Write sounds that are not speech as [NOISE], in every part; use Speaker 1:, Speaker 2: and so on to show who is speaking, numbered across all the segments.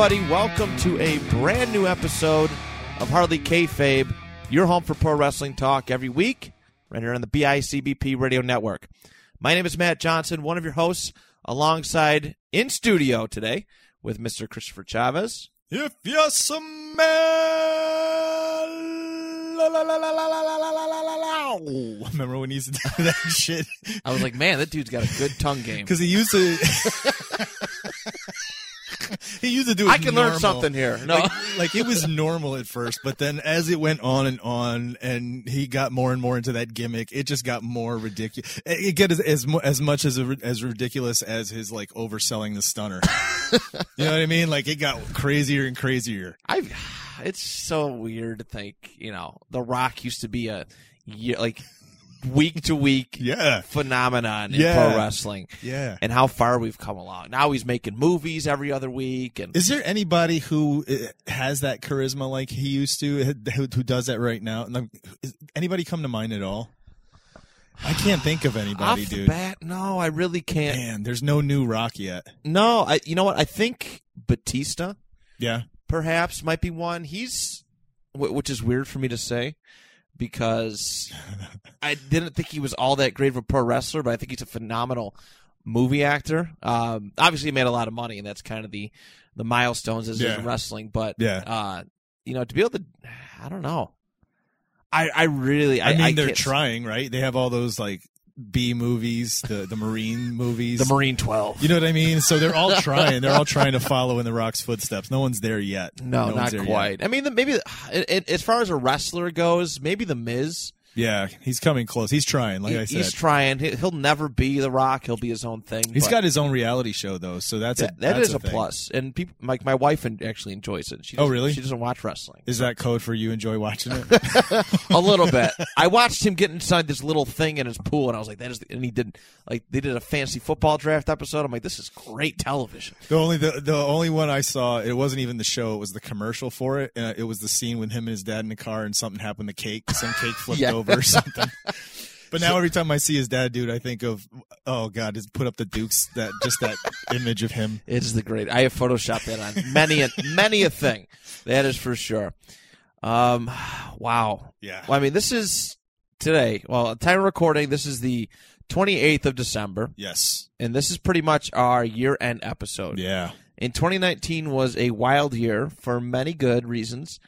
Speaker 1: Everybody. Welcome to a brand new episode of Hardly Kayfabe, your home for pro wrestling talk every week, right here on the BICBP Radio Network. My name is Matt Johnson, one of your hosts, alongside in studio today with Mr. Christopher Chavez.
Speaker 2: If you smell. Remember when he used to do that shit?
Speaker 1: I was like, man, that dude's got a good tongue game.
Speaker 2: Because he used to. [LAUGHS] he used to do it
Speaker 1: I can learn something here. No,
Speaker 2: Like, like it was normal at first, but then as it went on and on, and he got more and more into that gimmick, it just got more ridiculous. It got as as, as much as as ridiculous as his like overselling the stunner. [LAUGHS] you know what I mean? Like it got crazier and crazier.
Speaker 1: I. [SIGHS] It's so weird to think, you know, The Rock used to be a like week to week
Speaker 2: Yeah,
Speaker 1: phenomenon in
Speaker 2: Yeah.
Speaker 1: pro wrestling.
Speaker 2: yeah.
Speaker 1: and how far we've come along. Now he's making movies every other week, and
Speaker 2: Is there anybody who uh, has that charisma like he used to, who, who does that right now? Anybody come to mind at all? I can't think of
Speaker 1: off
Speaker 2: anybody,
Speaker 1: the
Speaker 2: dude.
Speaker 1: bat, no, I really can't.
Speaker 2: Man, there's no new Rock yet.
Speaker 1: No, I. You know what? I think Batista
Speaker 2: Yeah,
Speaker 1: perhaps might be one. He's, which is weird for me to say, because I didn't think he was all that great of a pro wrestler, but I think he's a phenomenal movie actor. Um, obviously, he made a lot of money, and that's kind of the the milestones as
Speaker 2: Yeah.
Speaker 1: in wrestling. But
Speaker 2: Yeah.
Speaker 1: uh, you know, to be able to, I don't know. I I really
Speaker 2: I, mean they're
Speaker 1: can't-
Speaker 2: trying, right? They have all those like B movies, the the Marine [LAUGHS] movies.
Speaker 1: the Marine Twelve.
Speaker 2: you know what I mean? So they're all trying. They're all trying to follow in the Rock's footsteps. No one's there yet.
Speaker 1: no,
Speaker 2: one's
Speaker 1: not
Speaker 2: there yet.
Speaker 1: quite. I mean, maybe it, it, as far as a wrestler goes, maybe the Miz.
Speaker 2: Yeah, he's coming close. He's trying. Like
Speaker 1: he-
Speaker 2: I said,
Speaker 1: he's trying. He, he'll never be the Rock. He'll be his own thing.
Speaker 2: He's got his own reality show though, so that's
Speaker 1: that,
Speaker 2: a
Speaker 1: that
Speaker 2: that's
Speaker 1: is a,
Speaker 2: thing.
Speaker 1: plus. And people like my wife actually enjoys it. She
Speaker 2: Oh, really?
Speaker 1: She doesn't watch wrestling.
Speaker 2: Is that code for you enjoy watching it? [LAUGHS]
Speaker 1: a little bit. I watched him get inside this little thing in his pool, and I was like, "That is." And he did like they did a fancy football draft episode. I'm like, "This is great television."
Speaker 2: The only the the only one I saw, it wasn't even the show; it was the commercial for it. And it was the scene with him and his dad in the car, and something happened. The cake, some cake flipped [LAUGHS]
Speaker 1: Yeah.
Speaker 2: over or something. [LAUGHS] But now every time I see his dad, dude, I think of oh god, just put up the Dukes that just that [LAUGHS] image of him.
Speaker 1: It is the great. I have photoshopped that on many a many a thing. That is for sure. Um, wow.
Speaker 2: Yeah,
Speaker 1: Well, I mean, this is today. Well, time of recording. This is the 28th of December,
Speaker 2: yes,
Speaker 1: and this is pretty much our year-end episode.
Speaker 2: yeah,
Speaker 1: In 2019 was a wild year for many good reasons,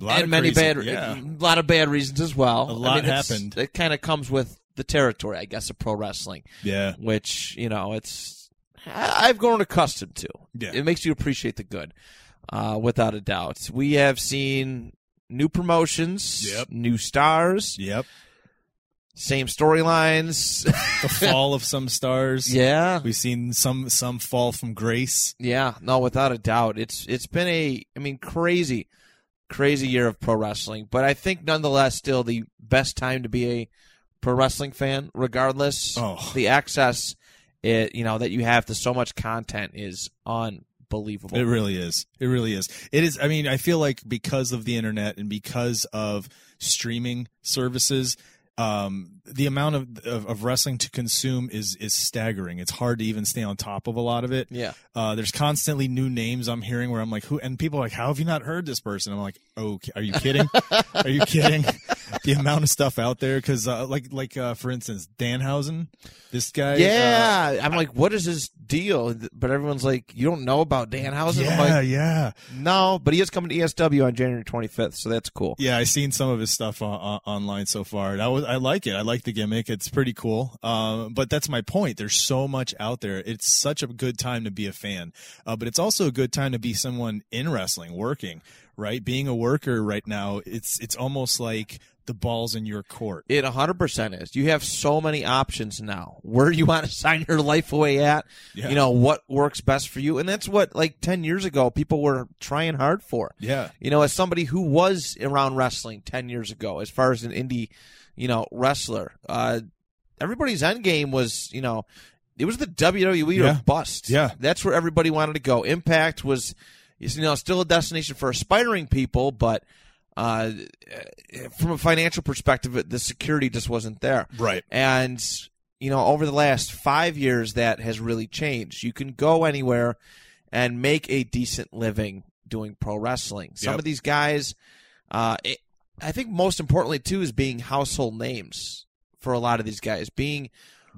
Speaker 1: and
Speaker 2: of
Speaker 1: many
Speaker 2: crazy-
Speaker 1: bad,
Speaker 2: Yeah,
Speaker 1: a lot of bad reasons as well.
Speaker 2: A lot
Speaker 1: I mean,
Speaker 2: happened.
Speaker 1: It kind of comes with the territory, I guess, of pro wrestling,
Speaker 2: yeah,
Speaker 1: which you know, it's I've grown accustomed to.
Speaker 2: yeah.
Speaker 1: It makes you appreciate the good, uh, without a doubt. We have seen new promotions,
Speaker 2: Yep.
Speaker 1: new stars,
Speaker 2: Yep.
Speaker 1: same storylines. [LAUGHS]
Speaker 2: The fall of some stars.
Speaker 1: yeah,
Speaker 2: We've seen some some fall from grace.
Speaker 1: yeah, no, without a doubt. It's it's been a, I mean, crazy, crazy year of pro wrestling. But I think nonetheless, still the best time to be a pro wrestling fan. Regardless,
Speaker 2: Oh.
Speaker 1: the access, it you know that you have to so much content is unbelievable.
Speaker 2: It really is. It really is. It is. I mean, I feel like because of the internet and because of streaming services, um, the amount of, of of wrestling to consume is is staggering. It's hard to even stay on top of a lot of it.
Speaker 1: yeah,
Speaker 2: Uh, there's constantly new names I'm hearing where I'm like, who? And people are like, how have you not heard this person? I'm like, oh, are you kidding? [LAUGHS] are you kidding? The amount of stuff out there, because uh, like like uh, for instance, Danhausen, this guy. uh,
Speaker 1: yeah. I'm like, what is his deal? But everyone's like, you don't know about Danhausen.
Speaker 2: Yeah,
Speaker 1: like,
Speaker 2: yeah.
Speaker 1: no, but he is coming to ESW on January 25th, so that's cool.
Speaker 2: Yeah, I've seen some of his stuff on, on, online so far, and I was I like it. I like the gimmick; it's pretty cool. Um, but that's my point. There's so much out there. It's such a good time to be a fan, uh, but it's also a good time to be someone in wrestling, working. Right, being a worker right now, it's it's almost like the ball's in your court.
Speaker 1: It 100% is. You have so many options now. Where you want to [LAUGHS] sign your life away at,
Speaker 2: Yeah.
Speaker 1: you know, what works best for you. And that's what, like 10 years ago, people were trying hard for.
Speaker 2: Yeah.
Speaker 1: You know, as somebody who was around wrestling 10 years ago, as far as an indie, you know, wrestler, uh, everybody's end game was, you know, it was the WWE
Speaker 2: Yeah.
Speaker 1: or bust.
Speaker 2: Yeah.
Speaker 1: That's where everybody wanted to go. Impact was, you know, still a destination for aspiring people, but uh, from a financial perspective, the security just wasn't there.
Speaker 2: Right.
Speaker 1: And you know, over the last five years, that has really changed. You can go anywhere and make a decent living doing pro wrestling. Some
Speaker 2: Yep.
Speaker 1: of these guys, uh, it, I think most importantly too, is being household names for a lot of these guys, being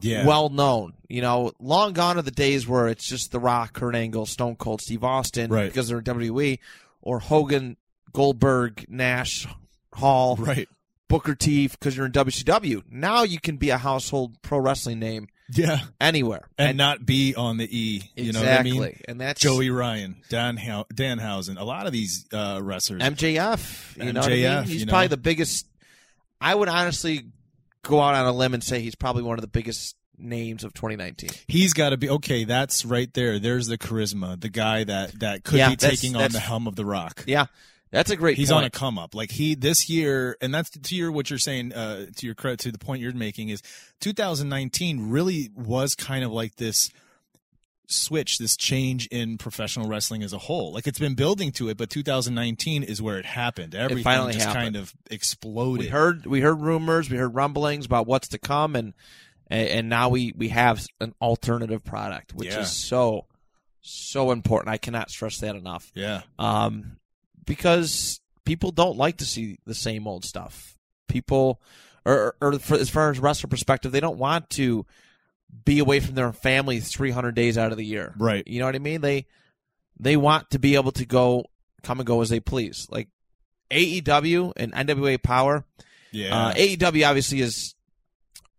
Speaker 2: Yeah.
Speaker 1: well known. You know, long gone are the days where it's just The Rock, Kurt Angle, Stone Cold, Steve Austin,
Speaker 2: Right.
Speaker 1: because they're in WWE, or Hogan, Goldberg, Nash, Hall,
Speaker 2: right.
Speaker 1: Booker T because you're in WCW. Now you can be a household pro wrestling name
Speaker 2: Yeah.
Speaker 1: anywhere.
Speaker 2: And, not be on the E. You know
Speaker 1: exactly.
Speaker 2: what I mean?
Speaker 1: And that's
Speaker 2: Joey Ryan, Dan Hou- Danhausen, a lot of these uh, wrestlers.
Speaker 1: MJF. You know what I
Speaker 2: MJF,
Speaker 1: mean? He's
Speaker 2: you
Speaker 1: probably the biggest. I would honestly go out on a limb and say he's probably one of the biggest names of 2019.
Speaker 2: He's got to be okay. That's right there. There's the charisma, the guy that that could
Speaker 1: Yeah,
Speaker 2: be
Speaker 1: that's-
Speaker 2: taking on
Speaker 1: that's-
Speaker 2: the helm of the Rock.
Speaker 1: Yeah, that's a great.
Speaker 2: He's
Speaker 1: point.
Speaker 2: on a come up. Like he this year, and that's to your what you're saying. Uh, to your credit, to the point you're making is 2019 really was kind of like this switch, this change in professional wrestling as a whole. Like it's been building to it, but 2019 is where it happened. Everything
Speaker 1: finally
Speaker 2: just
Speaker 1: happened.
Speaker 2: kind of exploded.
Speaker 1: We heard we heard rumors, we heard rumblings about what's to come, and and and now we we have an alternative product, which
Speaker 2: Yeah.
Speaker 1: is so so important. I cannot stress that enough.
Speaker 2: yeah,
Speaker 1: um, because people don't like to see the same old stuff. People, or, or for, as far as wrestler perspective, they don't want to be away from their family 300 days out of the year.
Speaker 2: right.
Speaker 1: You know what I mean? They they want to be able to go come and go as they please. Like AEW and NWA Power.
Speaker 2: Yeah,
Speaker 1: Uh, AEW obviously is,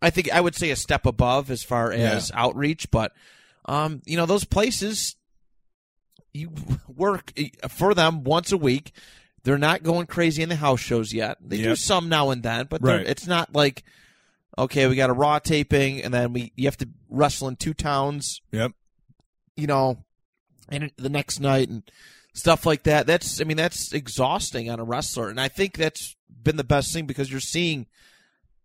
Speaker 1: I think I would say a step above as far as outreach, but um, you know those places, you [LAUGHS] work eh, for them once a week. They're not going crazy in the house shows yet. They do some now and then, but
Speaker 2: Right.
Speaker 1: it's not like okay, we got a raw taping, and then we you have to wrestle in two towns,
Speaker 2: yep.
Speaker 1: you know, and the next night and stuff like that. That's I mean that's exhausting on a wrestler, and I think that's been the best thing because you're seeing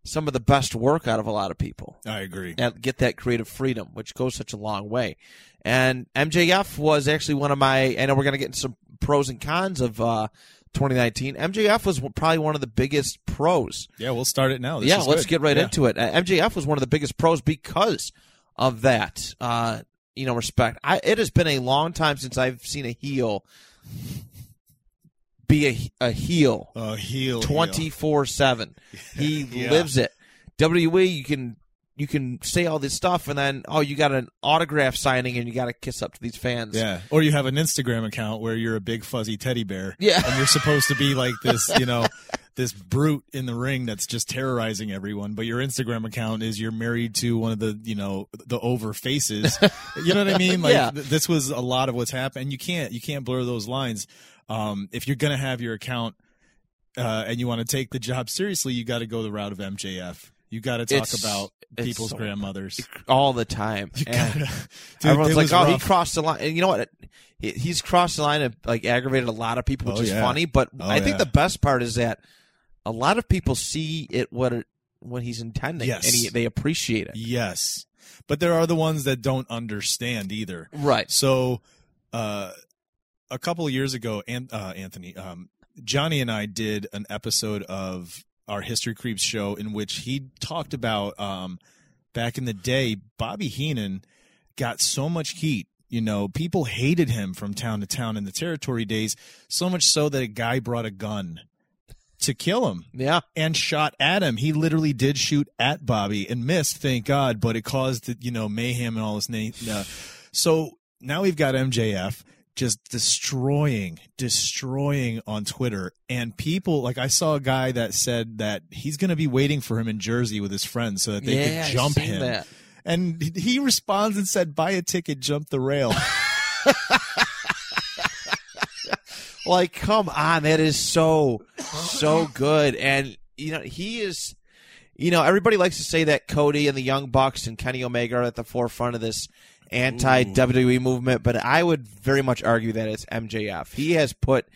Speaker 1: some of the best work out of a lot of people
Speaker 2: I agree.
Speaker 1: and get that creative freedom, which goes such a long way. And MJF was actually one of my. I know we're gonna get into some pros and cons of uh, 2019. MJF was probably one of the biggest pros
Speaker 2: Yeah, we'll start it now. This
Speaker 1: yeah, let's
Speaker 2: good.
Speaker 1: get right
Speaker 2: Yeah.
Speaker 1: into it. Uh, MJF was one of the biggest pros because of that. Uh, you know, respect. I, it has been a long time since I've seen a heel be a, a heel
Speaker 2: Uh, heel
Speaker 1: twenty four seven. [LAUGHS] He
Speaker 2: Yeah.
Speaker 1: lives it. WWE, you can you can say all this stuff, and then oh, you got an autograph signing, and you got to kiss up to these fans.
Speaker 2: Yeah, or you have an Instagram account where you're a big fuzzy teddy bear.
Speaker 1: Yeah.
Speaker 2: and you're supposed to be like this, you know, [LAUGHS] this brute in the ring that's just terrorizing everyone. But your Instagram account is you're married to one of the, you know, the over faces. [LAUGHS] you know what I mean? Like
Speaker 1: Yeah.
Speaker 2: th- this was a lot of what's happened. And you can't, you can't blur those lines. Um, if you're gonna have your account uh, and you want to take the job seriously, you got to go the route of MJF. You got to talk
Speaker 1: It's-
Speaker 2: about
Speaker 1: it's
Speaker 2: people's
Speaker 1: so-
Speaker 2: grandmothers.
Speaker 1: all the time. And-
Speaker 2: gotta- [LAUGHS] Dude,
Speaker 1: Everyone's like, "Oh, he crossed the line." And you know what? He- He's crossed the line and like aggravated a lot of people, which
Speaker 2: Oh,
Speaker 1: is
Speaker 2: yeah.
Speaker 1: funny. But
Speaker 2: Oh,
Speaker 1: I think
Speaker 2: yeah.
Speaker 1: the best part is that a lot of people see it what it, what he's intending,
Speaker 2: Yes.
Speaker 1: and he, they appreciate it.
Speaker 2: Yes. But there are the ones that don't understand either.
Speaker 1: Right.
Speaker 2: So, uh, a couple of years ago, An- uh, Anthony, um, Johnny and I did an episode of our History Creeps show in which he talked about um, back in the day, Bobby Heenan got so much heat. You know, people hated him from town to town in the territory days, so much so that a guy brought a gun to kill him
Speaker 1: Yeah.
Speaker 2: and shot at him. He literally did shoot at Bobby and missed, thank God, but it caused you know mayhem and all this. Na- uh, so now we've got MJF just destroying, destroying on Twitter, and people like I saw a guy that said that he's going to be waiting for him in Jersey with his friends so that they
Speaker 1: yeah,
Speaker 2: could jump him.
Speaker 1: That.
Speaker 2: And he responds and said, "Buy a ticket, jump the rail." [LAUGHS]
Speaker 1: Like, come on, that is so so [LAUGHS] good. And you know, he is. You know, everybody likes to say that Cody and the Young Bucks and Kenny Omega are at the forefront of this anti WWE movement, but I would very much argue that it's MJF. He has put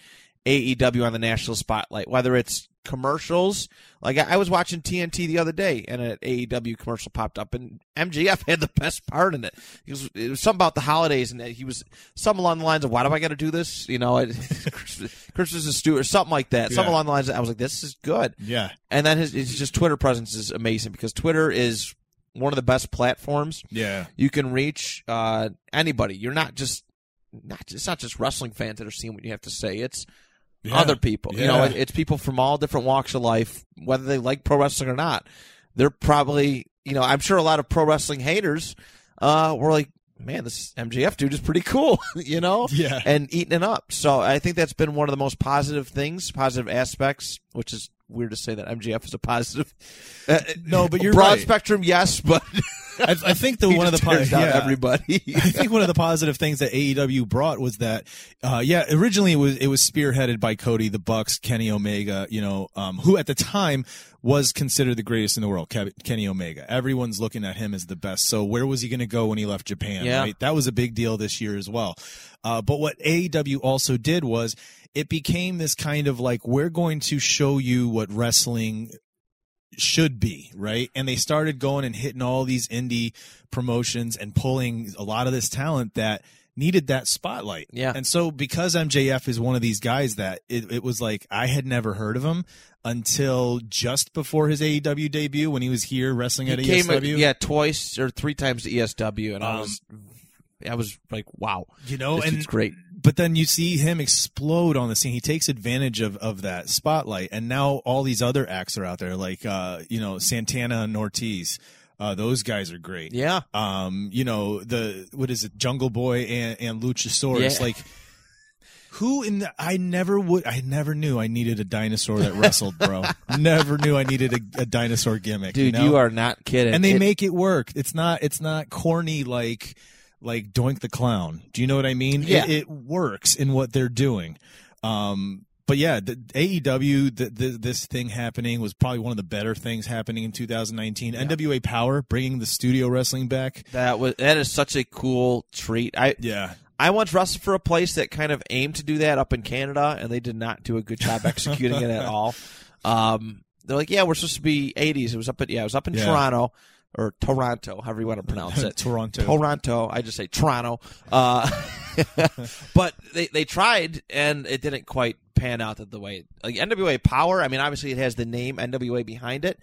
Speaker 1: AEW on the national spotlight, whether it's commercials. Like I was watching TNT the other day, and an AEW commercial popped up, and MJF [LAUGHS] had the best part in it. He was, it was something about the holidays, and he was something along the lines of, "Why do I got to do this?" You know, [LAUGHS] Christmas is Stew or something like that. Something along the lines. Of, I was like, "This is good."
Speaker 2: Yeah.
Speaker 1: And then his, his just Twitter presence is amazing because Twitter is one of the best platforms
Speaker 2: Yeah.
Speaker 1: you can reach uh, anybody. You're not just not it's not just wrestling fans that are seeing what you have to say. It's
Speaker 2: Yeah.
Speaker 1: other people. You know, it's people from all different walks of life, whether they like pro wrestling or not. They're probably, you know, I'm sure a lot of pro wrestling haters uh, were like, "Man, this MJF dude is pretty cool," [LAUGHS] you know,
Speaker 2: Yeah.
Speaker 1: and eating it up. So I think that's been one of the most positive things, positive aspects, which is weird to say that MJF is a positive. Uh, [LAUGHS]
Speaker 2: No, but you're
Speaker 1: broad
Speaker 2: right.
Speaker 1: spectrum, yes, but
Speaker 2: I, I think the
Speaker 1: he
Speaker 2: one of the po- yeah.
Speaker 1: everybody. [LAUGHS]
Speaker 2: I think one of the positive things that AEW brought was that, uh, yeah, originally it was it was spearheaded by Cody, the Bucks, Kenny Omega, you know, um, who at the time was considered the greatest in the world, Kenny Omega. Everyone's looking at him as the best. So where was he going to go when he left Japan?
Speaker 1: Yeah.
Speaker 2: Right, that was a big deal this year as well. Uh, but what AEW also did was it became this kind of like we're going to show you what wrestling should be, right? And they started going and hitting all these indie promotions and pulling a lot of this talent that needed that spotlight.
Speaker 1: Yeah.
Speaker 2: And so because MJF is one of these guys that it, it was like I had never heard of him until just before his AEW debut when he was here wrestling at
Speaker 1: he came,
Speaker 2: AEW.
Speaker 1: yeah, twice or three times to ESW, and I
Speaker 2: Um,
Speaker 1: was, I was like, wow,
Speaker 2: You know, and
Speaker 1: dude's great.
Speaker 2: But then you see him explode on the scene. He takes advantage of, of that spotlight, and now all these other acts are out there, like uh, you know Santana and Ortiz. Uh, those guys are great.
Speaker 1: Yeah,
Speaker 2: Um, you know the what is it, Jungle Boy and, and Luchasaurus.
Speaker 1: Yeah.
Speaker 2: Like, who in the? I never would. I never knew I needed a dinosaur that wrestled, bro. [LAUGHS] never knew I needed a, a dinosaur gimmick.
Speaker 1: dude,
Speaker 2: you,
Speaker 1: you, are not kidding.
Speaker 2: and they
Speaker 1: It-
Speaker 2: make it work. It's not it's not corny like like Doink the Clown. Do you know what I mean?
Speaker 1: Yeah.
Speaker 2: It, it works in what they're doing. Um, but yeah, the AEW, the, the, this thing happening was probably one of the better things happening in 2019. NWA Power bringing the studio wrestling back.
Speaker 1: that was that is such a cool treat. I
Speaker 2: Yeah,
Speaker 1: I once wrestled for a place that kind of aimed to do that up in Canada, and they did not do a good job executing it at [LAUGHS] all. Um, they're like, yeah, we're supposed to be 80s. It was up at yeah, it was up in
Speaker 2: Yeah.
Speaker 1: Toronto or Toronto, however you want to pronounce it. [LAUGHS]
Speaker 2: Toronto.
Speaker 1: Toronto. I just say Toronto. Uh, [LAUGHS] but they they tried and it didn't quite pan out the way like NWA Power. I mean, obviously it has the name NWA behind it,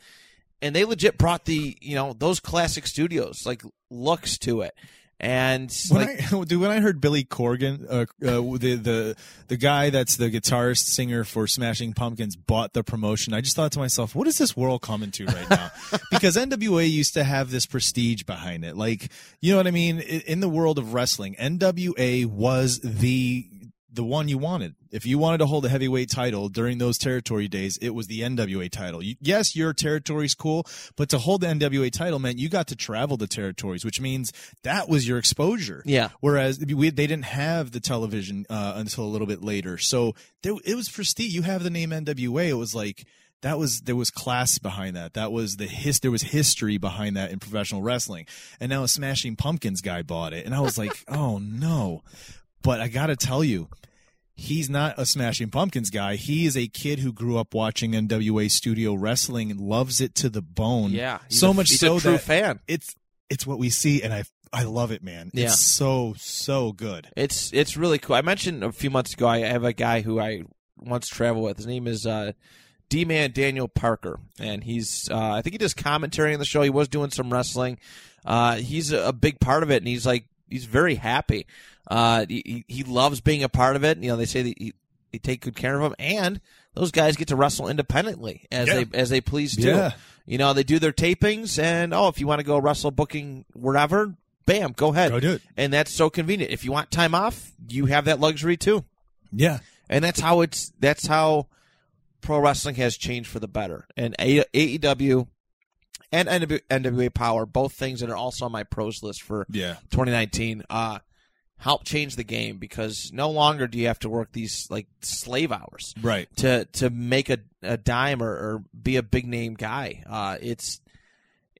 Speaker 1: and they legit brought the you know those classic studios like looks to it. And
Speaker 2: When
Speaker 1: like,
Speaker 2: I, [LAUGHS] dude, when I heard Billy Corgan, uh, uh, the the the guy that's the guitarist singer for Smashing Pumpkins, bought the promotion, I just thought to myself, "What is this world coming to right now?" [LAUGHS] because NWA used to have this prestige behind it, like you know what I mean. In the world of wrestling, NWA was the the one you wanted. If you wanted to hold a heavyweight title during those territory days, it was the NWA title. You, yes, your territory's cool, but to hold the NWA title meant you got to travel the territories, which means that was your exposure.
Speaker 1: yeah,
Speaker 2: Whereas we, they didn't have the television uh, until a little bit later, so there, it was prestige. You have the name NWA. It was like that was there was class behind that. That was the his. There was history behind that in professional wrestling. And now a Smashing Pumpkins guy bought it, and I was like, [LAUGHS] oh no. But I got to tell you, he's not a Smashing Pumpkins guy. He is a kid who grew up watching NWA studio wrestling and loves it to the bone.
Speaker 1: yeah.
Speaker 2: So
Speaker 1: a-
Speaker 2: much
Speaker 1: he's
Speaker 2: so
Speaker 1: a true
Speaker 2: that
Speaker 1: fan.
Speaker 2: it's it's what we see, and I I love it, man.
Speaker 1: Yeah.
Speaker 2: It's so so good.
Speaker 1: It's it's really cool. I mentioned a few months ago. I have a guy who I once traveled with. His name is uh, D Man Daniel Parker, and he's uh, I think he does commentary on the show. He was doing some wrestling. Uh, he's a, a big part of it, and he's like he's very happy. Uh, he, he- loves being a part of it. You know, they say that he, they take good care of him, and those guys get to wrestle independently as
Speaker 2: Yeah.
Speaker 1: they as they please do.
Speaker 2: Yeah.
Speaker 1: You know, they do their tapings, and oh, if you want to go wrestle booking wherever, bam, go ahead
Speaker 2: Go do it.
Speaker 1: and that's so convenient. If you want time off, you have that luxury too,
Speaker 2: Yeah.
Speaker 1: and that's how it's that's how pro wrestling has changed for the better. And AEW and NW- NWA Power, both things that are also on my pros list for
Speaker 2: Yeah.
Speaker 1: 2019. Uh, help change the game because no longer do you have to work these like slave hours
Speaker 2: Right.
Speaker 1: to to make a, a dime or, or be a big name guy. Uh, it's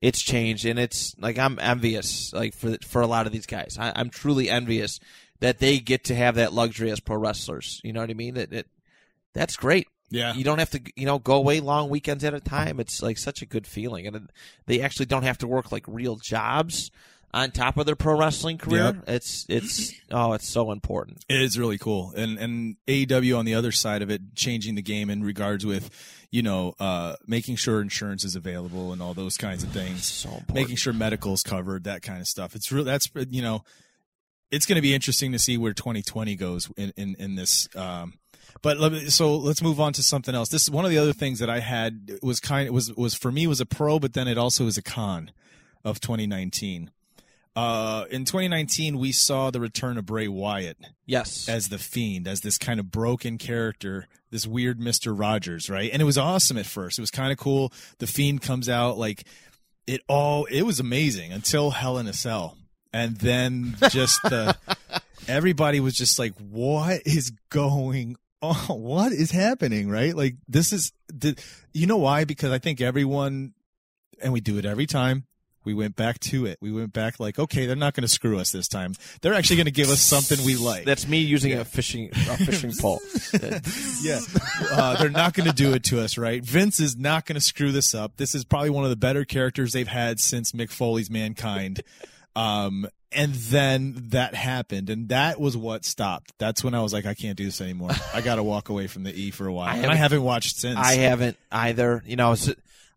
Speaker 1: it's changed and it's like I'm envious like for for a lot of these guys. I, I'm truly envious that they get to have that luxury as pro wrestlers. You know what I mean? That it, that's great.
Speaker 2: Yeah.
Speaker 1: You don't have to, you know, go away long weekends at a time. It's like such a good feeling, and they actually don't have to work like real jobs on top of their pro wrestling career.
Speaker 2: Yep.
Speaker 1: It's it's oh, it's so important.
Speaker 2: It is really cool, and and AEW on the other side of it, changing the game in regards with, you know, uh, making sure insurance is available and all those kinds of things,
Speaker 1: So important.
Speaker 2: making sure medical's covered, that kind of stuff. It's real. That's you know, it's going to be interesting to see where 2020 goes in in, in this. Um, but let me, so let's move on to something else. This is one of the other things that I had was kind was was for me was a pro, but then it also was a con of 2019. Uh, in 2019, we saw the return of Bray Wyatt
Speaker 1: yes,
Speaker 2: as the fiend, as this kind of broken character, this weird Mister Rogers, right? And it was awesome at first. It was kind of cool. The fiend comes out like it all. It was amazing until Hell in a Cell, and then just the [LAUGHS] everybody was just like, "What is going on? [LAUGHS] What is happening?" Right? Like this is the. You know why? Because I think everyone, and we do it every time. We went back to it. We went back like, okay, they're not going to screw us this time. They're actually going to give us something we like.
Speaker 1: that's me using a fishing a fishing pole. [LAUGHS]
Speaker 2: Yeah, uh, they're not going to do it to us, right? Vince is not going to screw this up. This is probably one of the better characters they've had since Mick Foley's Mankind. Um, and then that happened, and that was what stopped. That's when I was like, I can't do this anymore. I got to [LAUGHS] walk away from the E for a while,
Speaker 1: I
Speaker 2: and I haven't watched since.
Speaker 1: I haven't either. You know,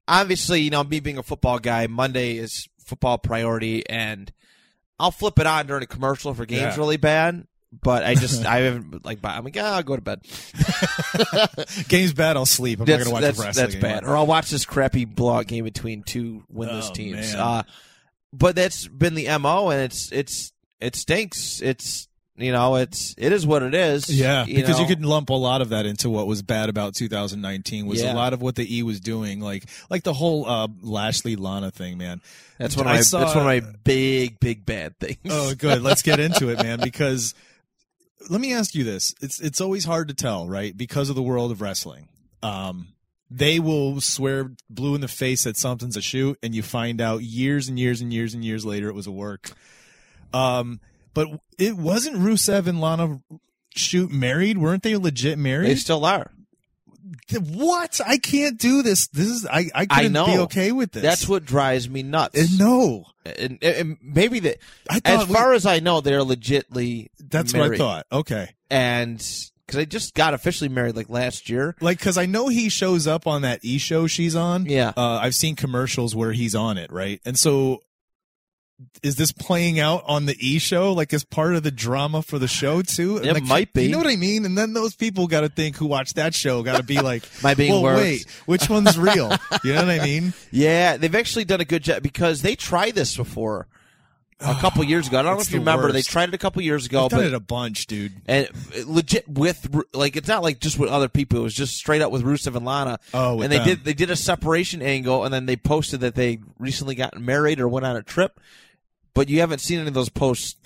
Speaker 1: obviously, you know, me being a football guy, Monday is football priority, and I'll flip it on during a commercial for game's
Speaker 2: Yeah.
Speaker 1: really bad. But I just [LAUGHS] I haven't like I'm like ah, I'll go to bed. [LAUGHS]
Speaker 2: Game's bad. I'll sleep. I'm
Speaker 1: That's
Speaker 2: not going to watch
Speaker 1: that's,
Speaker 2: the wrestling.
Speaker 1: that's bad.
Speaker 2: anymore.
Speaker 1: Or I'll watch this crappy blowout game between two winless
Speaker 2: Oh,
Speaker 1: teams. Uh, but that's been the mo, and it's it's it stinks. It's you know it's it is what it is.
Speaker 2: Yeah, because
Speaker 1: know.
Speaker 2: you could lump a lot of that into what was bad about 2019 was
Speaker 1: Yeah.
Speaker 2: a lot of what the E was doing, like like the whole uh, Lashley Lana thing, man.
Speaker 1: That's one of my
Speaker 2: saw-
Speaker 1: that's one of my big big bad things.
Speaker 2: Oh, good. Let's get into it, man. [LAUGHS] Because let me ask you this: it's it's always hard to tell, right? Because of the world of wrestling. Um, they will swear blue in the face that something's a shoot, and you find out years and years and years and years later it was a work. Um, but it wasn't Rusev and Lana shoot married, weren't they legit married?
Speaker 1: they still are.
Speaker 2: what? I can't do this. This is I I couldn't
Speaker 1: know.
Speaker 2: be okay with this.
Speaker 1: That's what drives me nuts.
Speaker 2: Uh, no.
Speaker 1: and, and maybe that
Speaker 2: I
Speaker 1: as
Speaker 2: thought we-
Speaker 1: far as I know, they're legitly
Speaker 2: that's what I thought. Okay.
Speaker 1: and because I just got officially married like last year.
Speaker 2: like because I know he shows up on that e show she's on.
Speaker 1: Yeah.
Speaker 2: uh, I've seen commercials where he's on it, right? And so, is this playing out on the e show like as part of the drama for the show too?
Speaker 1: It
Speaker 2: like,
Speaker 1: might be.
Speaker 2: You know what I mean? And then those people got to think who watched that show got to be like, [LAUGHS]
Speaker 1: "My being
Speaker 2: well, wait, which one's real? you know what I mean? [LAUGHS]
Speaker 1: Yeah, they've actually done a good job because they tried this before a couple years ago. I don't know if you
Speaker 2: the
Speaker 1: remember. They
Speaker 2: worst.
Speaker 1: tried it a couple years ago,
Speaker 2: I've done
Speaker 1: but
Speaker 2: it a bunch, dude.
Speaker 1: and legit with like it's not like just with other people. It was just straight up with Rusev and Lana.
Speaker 2: Oh, with
Speaker 1: and they
Speaker 2: them.
Speaker 1: did they did a separation angle, and then they posted that they recently got married or went on a trip. But you haven't seen any of those posts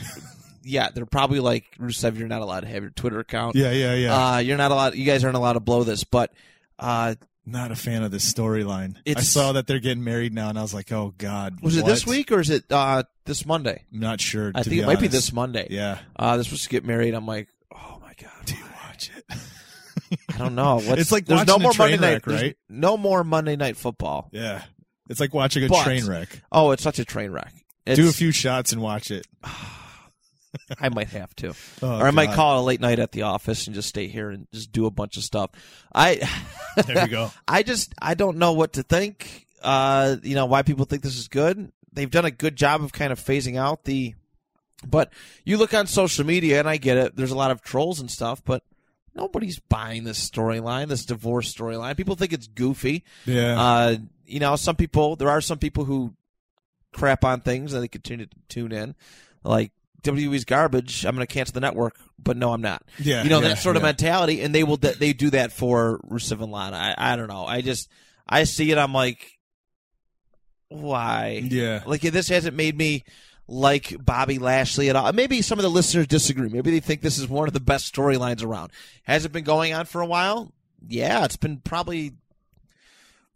Speaker 1: [LAUGHS] yeah, They're probably like Rusev, you're not allowed to have your Twitter account.
Speaker 2: Yeah, yeah, yeah.
Speaker 1: Uh, you're not allowed. You guys aren't allowed to blow this, but. Uh,
Speaker 2: Not a fan of this storyline. I
Speaker 1: It's-
Speaker 2: saw that they're getting married now, and I was like, oh god.
Speaker 1: was it this
Speaker 2: what?
Speaker 1: week or is it uh, this Monday?
Speaker 2: I'm not sure.
Speaker 1: I
Speaker 2: to
Speaker 1: think it might be
Speaker 2: honest.
Speaker 1: this Monday.
Speaker 2: Yeah.
Speaker 1: Uh, they're supposed to get married. I'm like, oh my god.
Speaker 2: Do you watch it?
Speaker 1: I don't know. [LAUGHS] What's,
Speaker 2: It's like
Speaker 1: there's no
Speaker 2: watching a
Speaker 1: more
Speaker 2: train
Speaker 1: Monday night.
Speaker 2: wreck,
Speaker 1: there's
Speaker 2: right?
Speaker 1: No more Monday night football.
Speaker 2: Yeah. It's like watching a
Speaker 1: But-
Speaker 2: train wreck.
Speaker 1: Oh, it's such a train wreck. It's,
Speaker 2: Do a few shots and watch it. [SIGHS] [SIGHS] [SIGHS]
Speaker 1: I might have to, [LAUGHS]
Speaker 2: Oh,
Speaker 1: or I might call it a late night at the office and just stay here and just do a bunch of stuff. I,
Speaker 2: There you go. [LAUGHS]
Speaker 1: I just I don't know what to think. Uh, you know why people think this is good. They've done a good job of kind of phasing out the. But you look on social media, and I get it. There's a lot of trolls and stuff, but nobody's buying this storyline, this divorce storyline. People think it's goofy.
Speaker 2: Yeah.
Speaker 1: Uh, you know, some people. There are some people who crap on things and they continue to tune in, like WWE's garbage. I'm going to cancel the network, but no, I'm not
Speaker 2: yeah.
Speaker 1: you know
Speaker 2: yeah,
Speaker 1: that sort of
Speaker 2: yeah.
Speaker 1: mentality, and they will they do that for Rusev and Lana. I, I don't know. I just I see it. I'm like, why?
Speaker 2: Yeah.
Speaker 1: Like this hasn't made me like Bobby Lashley at all. Maybe some of the listeners disagree. Maybe they think this is one of the best storylines around. Has it been going on for a while? Yeah, it's been probably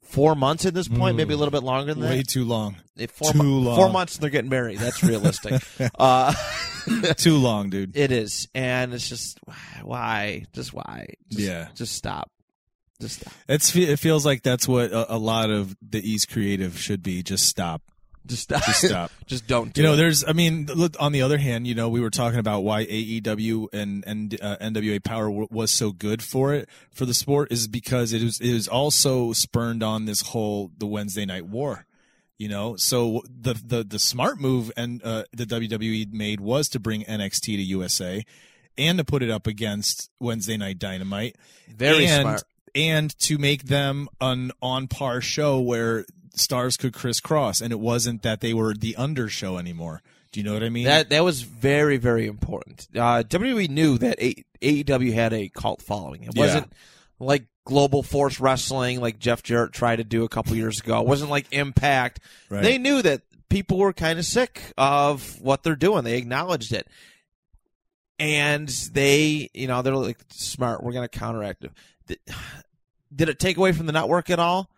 Speaker 1: four months at this point, maybe a little bit longer than
Speaker 2: Way
Speaker 1: that.
Speaker 2: too long.
Speaker 1: Four,
Speaker 2: too long.
Speaker 1: four months they're getting married. That's [LAUGHS] realistic. uh, [LAUGHS]
Speaker 2: too long, dude.
Speaker 1: it is, and it's just why, just why, just,
Speaker 2: Yeah.
Speaker 1: just stop, just stop,
Speaker 2: It's it feels like that's what a, a lot of the East creative should be. Just stop.
Speaker 1: Just stop,
Speaker 2: Just stop. [LAUGHS]
Speaker 1: just don't. Do
Speaker 2: You know,
Speaker 1: it.
Speaker 2: there's. I mean, look. On the other hand, you know, we were talking about why AEW and and uh, NWA Power w- was so good for it for the sport is because it was it was also spurned on this whole the Wednesday Night War. You know, so the the the smart move and uh, the WWE made was to bring NXT to USA and to put it up against Wednesday Night Dynamite
Speaker 1: very
Speaker 2: and,
Speaker 1: smart.
Speaker 2: and to make them an on par show where stars could crisscross and it wasn't that they were the under show anymore do you know what i mean
Speaker 1: That that was very very important. Uh, WWE knew that A- AEW had a cult following. It wasn't like Global Force Wrestling, like Jeff Jarrett tried to do a couple years ago. It wasn't like Impact.
Speaker 2: Right.
Speaker 1: They knew that people were kind of sick of what they're doing. They acknowledged it, and they, you know, they're like smart. We're going to counteract it. [SIGHS] Did it take away from the network at all?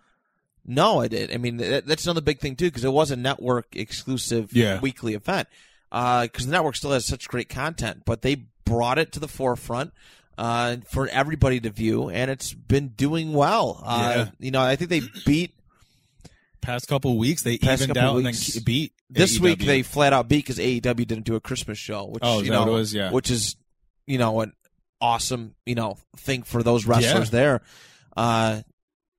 Speaker 1: No, I did. I mean, that, that's another big thing too, because it was a network exclusive
Speaker 2: Yeah.
Speaker 1: weekly event. Because the network still has such great content, but they brought it to the forefront uh, for everybody to view, and it's been doing well. Uh,
Speaker 2: Yeah.
Speaker 1: You know, I think they beat
Speaker 2: past couple weeks they evened out
Speaker 1: weeks.
Speaker 2: and then beat
Speaker 1: this
Speaker 2: AEW.
Speaker 1: week. They flat out beat because AEW didn't do a Christmas show, which
Speaker 2: Oh, is
Speaker 1: you know,
Speaker 2: what it was? Yeah.
Speaker 1: which is you know an awesome you know thing for those wrestlers
Speaker 2: Yeah.
Speaker 1: there. Uh,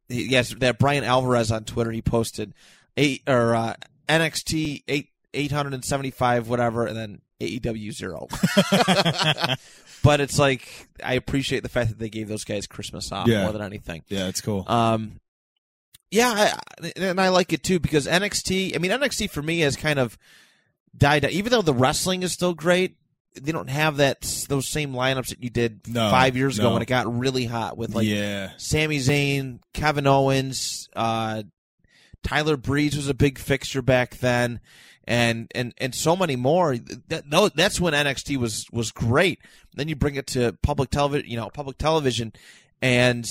Speaker 1: yes, that Bryan Alvarez on Twitter he posted eight or uh, NXT eight eight hundred and seventy five whatever, and then AEW zero. [LAUGHS] but it's like I appreciate the fact that they gave those guys Christmas off
Speaker 2: Yeah.
Speaker 1: more than anything.
Speaker 2: yeah it's cool
Speaker 1: Um, yeah, I, and I like it too because NXT. I mean, NXT for me has kind of died. out. Even though the wrestling is still great, they don't have that those same lineups that you did
Speaker 2: No,
Speaker 1: five years ago
Speaker 2: no.
Speaker 1: when it got really hot with like
Speaker 2: yeah
Speaker 1: Sami Zayn, Kevin Owens, uh, Tyler Breeze was a big fixture back then, and and and so many more. That, that's when NXT was was great. Then you bring it to public television, you know, public television, and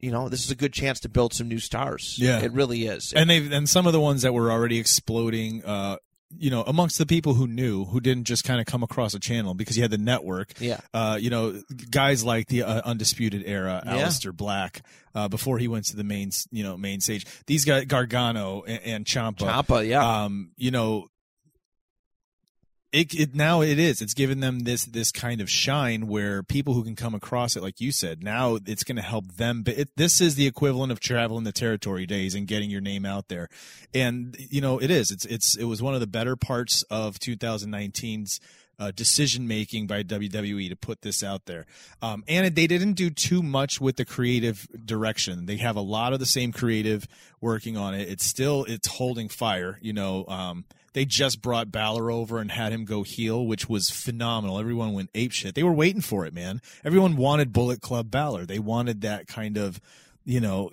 Speaker 1: you know this is a good chance to build some new stars.
Speaker 2: Yeah.
Speaker 1: it really is.
Speaker 2: and they and some of the ones that were already exploding uh you know amongst the people who knew who didn't just kind of come across a channel because you had the network
Speaker 1: yeah,
Speaker 2: uh, you know, guys like the uh, Undisputed Era,
Speaker 1: Yeah.
Speaker 2: Aleister Black, uh, before he went to the main, you know, main stage. These guys, Gargano and, and Ciampa,
Speaker 1: Champa, yeah,
Speaker 2: um, you know, it, it now it is. It's given them this this kind of shine where people who can come across it, like you said, now it's going to help them. But it, this is the equivalent of traveling the territory days and getting your name out there. And you know, it is. It's it's it was one of the better parts of 2019's uh, decision making by WWE to put this out there. Um, and they didn't do too much with the creative direction. They have a lot of the same creative working on it. It's still it's holding fire. You know, um, they just brought Balor over and had him go heel, which was phenomenal. Everyone went ape shit. They were waiting for it, man. Everyone wanted Bullet Club Balor. They wanted that kind of, you know,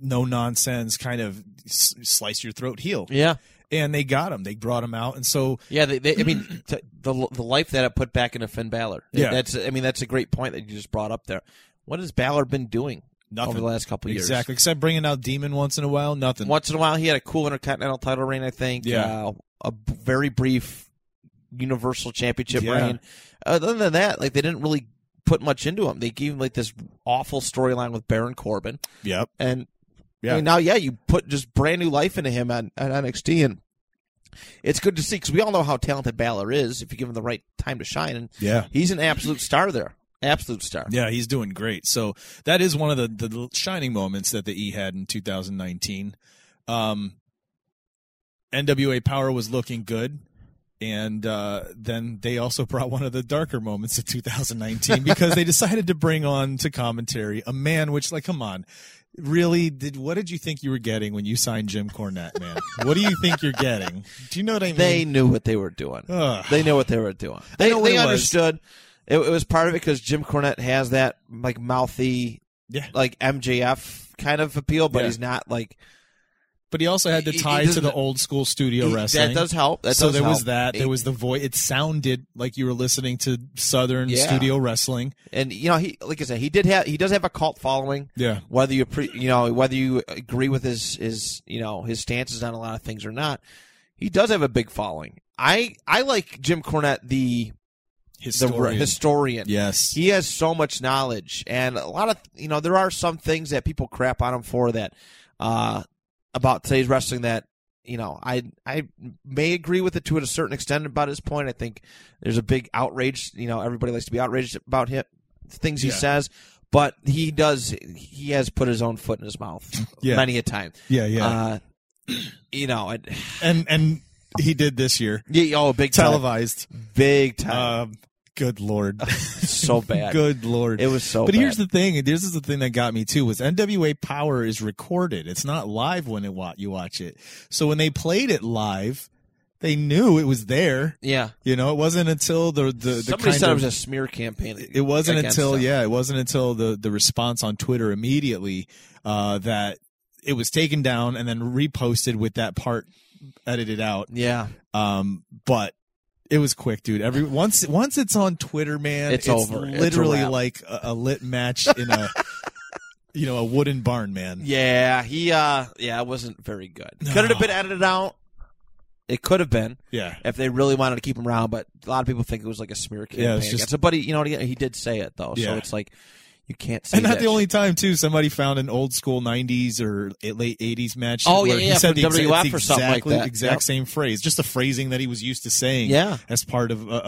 Speaker 2: no nonsense kind of slice your throat heel.
Speaker 1: yeah,
Speaker 2: And they got him. They brought him out, and so
Speaker 1: yeah. They, they, I mean, [CLEARS THROAT] t- the the life that it put back into Finn Balor.
Speaker 2: Yeah.
Speaker 1: that's. I mean, that's a great point that you just brought up there. What has Balor been doing
Speaker 2: nothing
Speaker 1: over the last couple years?
Speaker 2: exactly except bringing out Demon once in a while. Nothing.
Speaker 1: Once in a while, he had a cool Intercontinental title reign. I think.
Speaker 2: Yeah.
Speaker 1: Uh, a b- very brief Universal Championship
Speaker 2: Yeah.
Speaker 1: reign. Other than that, like they didn't really put much into him. They gave him like this awful storyline with Baron Corbin,
Speaker 2: Yep.
Speaker 1: and
Speaker 2: Yeah.
Speaker 1: I mean, now yeah, you put just brand new life into him on, on NXT, and it's good to see because we all know how talented Balor is if you give him the right time to shine, and
Speaker 2: Yeah.
Speaker 1: he's an absolute star there, absolute star.
Speaker 2: Yeah, he's doing great. So that is one of the, the shining moments that the E had in 2019. Um, NWA Power was looking good. And uh, then they also [LAUGHS] brought one of the darker moments of 2019 [LAUGHS] because they decided to bring on to commentary a man, which, like, come on, really did. What did you think you were getting when you signed Jim Cornette, man? what do you think you're getting? Do you know what I mean?
Speaker 1: They knew what they were doing.
Speaker 2: Ugh.
Speaker 1: They knew what they were doing. They they
Speaker 2: it was.
Speaker 1: It, it was part of it because Jim Cornette has that like mouthy,
Speaker 2: Yeah.
Speaker 1: like MJF kind of appeal, but
Speaker 2: Yeah.
Speaker 1: he's not like
Speaker 2: but he also had to
Speaker 1: He- he
Speaker 2: tie to
Speaker 1: doesn't-
Speaker 2: the old school studio
Speaker 1: He-
Speaker 2: wrestling.
Speaker 1: That does help. That
Speaker 2: so
Speaker 1: does
Speaker 2: there was
Speaker 1: help.
Speaker 2: that. There was the voice. It sounded like you were listening to Southern
Speaker 1: Yeah.
Speaker 2: studio wrestling.
Speaker 1: and you know he like I said he did have he does have a cult following.
Speaker 2: Yeah.
Speaker 1: Whether you pre, you know whether you agree with his his you know his stances on a lot of things or not, he does have a big following. I I like Jim Cornette the the
Speaker 2: Historian.
Speaker 1: historian.
Speaker 2: yes.
Speaker 1: He has so much knowledge, and a lot of you know there are some things that people crap on him for that uh, about today's wrestling that you know I I may agree with it to a certain extent about his point. I think there's a big outrage. You know, everybody likes to be outraged about him things he
Speaker 2: Yeah.
Speaker 1: says, but he does he has put his own foot in his mouth [LAUGHS]
Speaker 2: Yeah.
Speaker 1: many a time.
Speaker 2: yeah. Yeah.
Speaker 1: Uh, [CLEARS THROAT] you know, it,
Speaker 2: and and he did this year.
Speaker 1: yeah, oh, big time,
Speaker 2: Televised.
Speaker 1: big time,
Speaker 2: Um, good lord. [LAUGHS]
Speaker 1: so bad.
Speaker 2: good lord.
Speaker 1: It was so.
Speaker 2: but
Speaker 1: bad.
Speaker 2: here's the thing. This is the thing that got me too. Was NWA Power is recorded. It's not live when it wa- you watch it. So when they played it live, they knew it was there.
Speaker 1: yeah.
Speaker 2: You know, it wasn't until the the, the
Speaker 1: Somebody said
Speaker 2: of,
Speaker 1: it was a smear campaign.
Speaker 2: it wasn't until
Speaker 1: them.
Speaker 2: yeah, it wasn't until the the response on Twitter immediately uh, that it was taken down and then reposted with that part edited out.
Speaker 1: Yeah,
Speaker 2: Um, but it was quick, dude. Every once once it's on Twitter, man,
Speaker 1: It's over. It's a
Speaker 2: Literally like a, a lit match in a [LAUGHS] you know a wooden barn, man.
Speaker 1: yeah, he, uh, yeah, it wasn't very good. Could it have been edited out? It could have been
Speaker 2: Yeah,
Speaker 1: if they really wanted to keep him around, but a lot of people think it was like a smear campaign.
Speaker 2: Yeah, it's just-
Speaker 1: against him. but he, you know, he, he did say it though, so
Speaker 2: Yeah.
Speaker 1: it's like you can't say
Speaker 2: and not
Speaker 1: that
Speaker 2: the only time too. Somebody found an old school '90s or late '80s match.
Speaker 1: Oh,
Speaker 2: where
Speaker 1: yeah,
Speaker 2: he
Speaker 1: yeah,
Speaker 2: said the, exa- it's
Speaker 1: or something like
Speaker 2: exactly-
Speaker 1: that.
Speaker 2: Exact
Speaker 1: Yep.
Speaker 2: same phrase, just the phrasing that he was used to saying.
Speaker 1: Yeah.
Speaker 2: as part of uh, uh,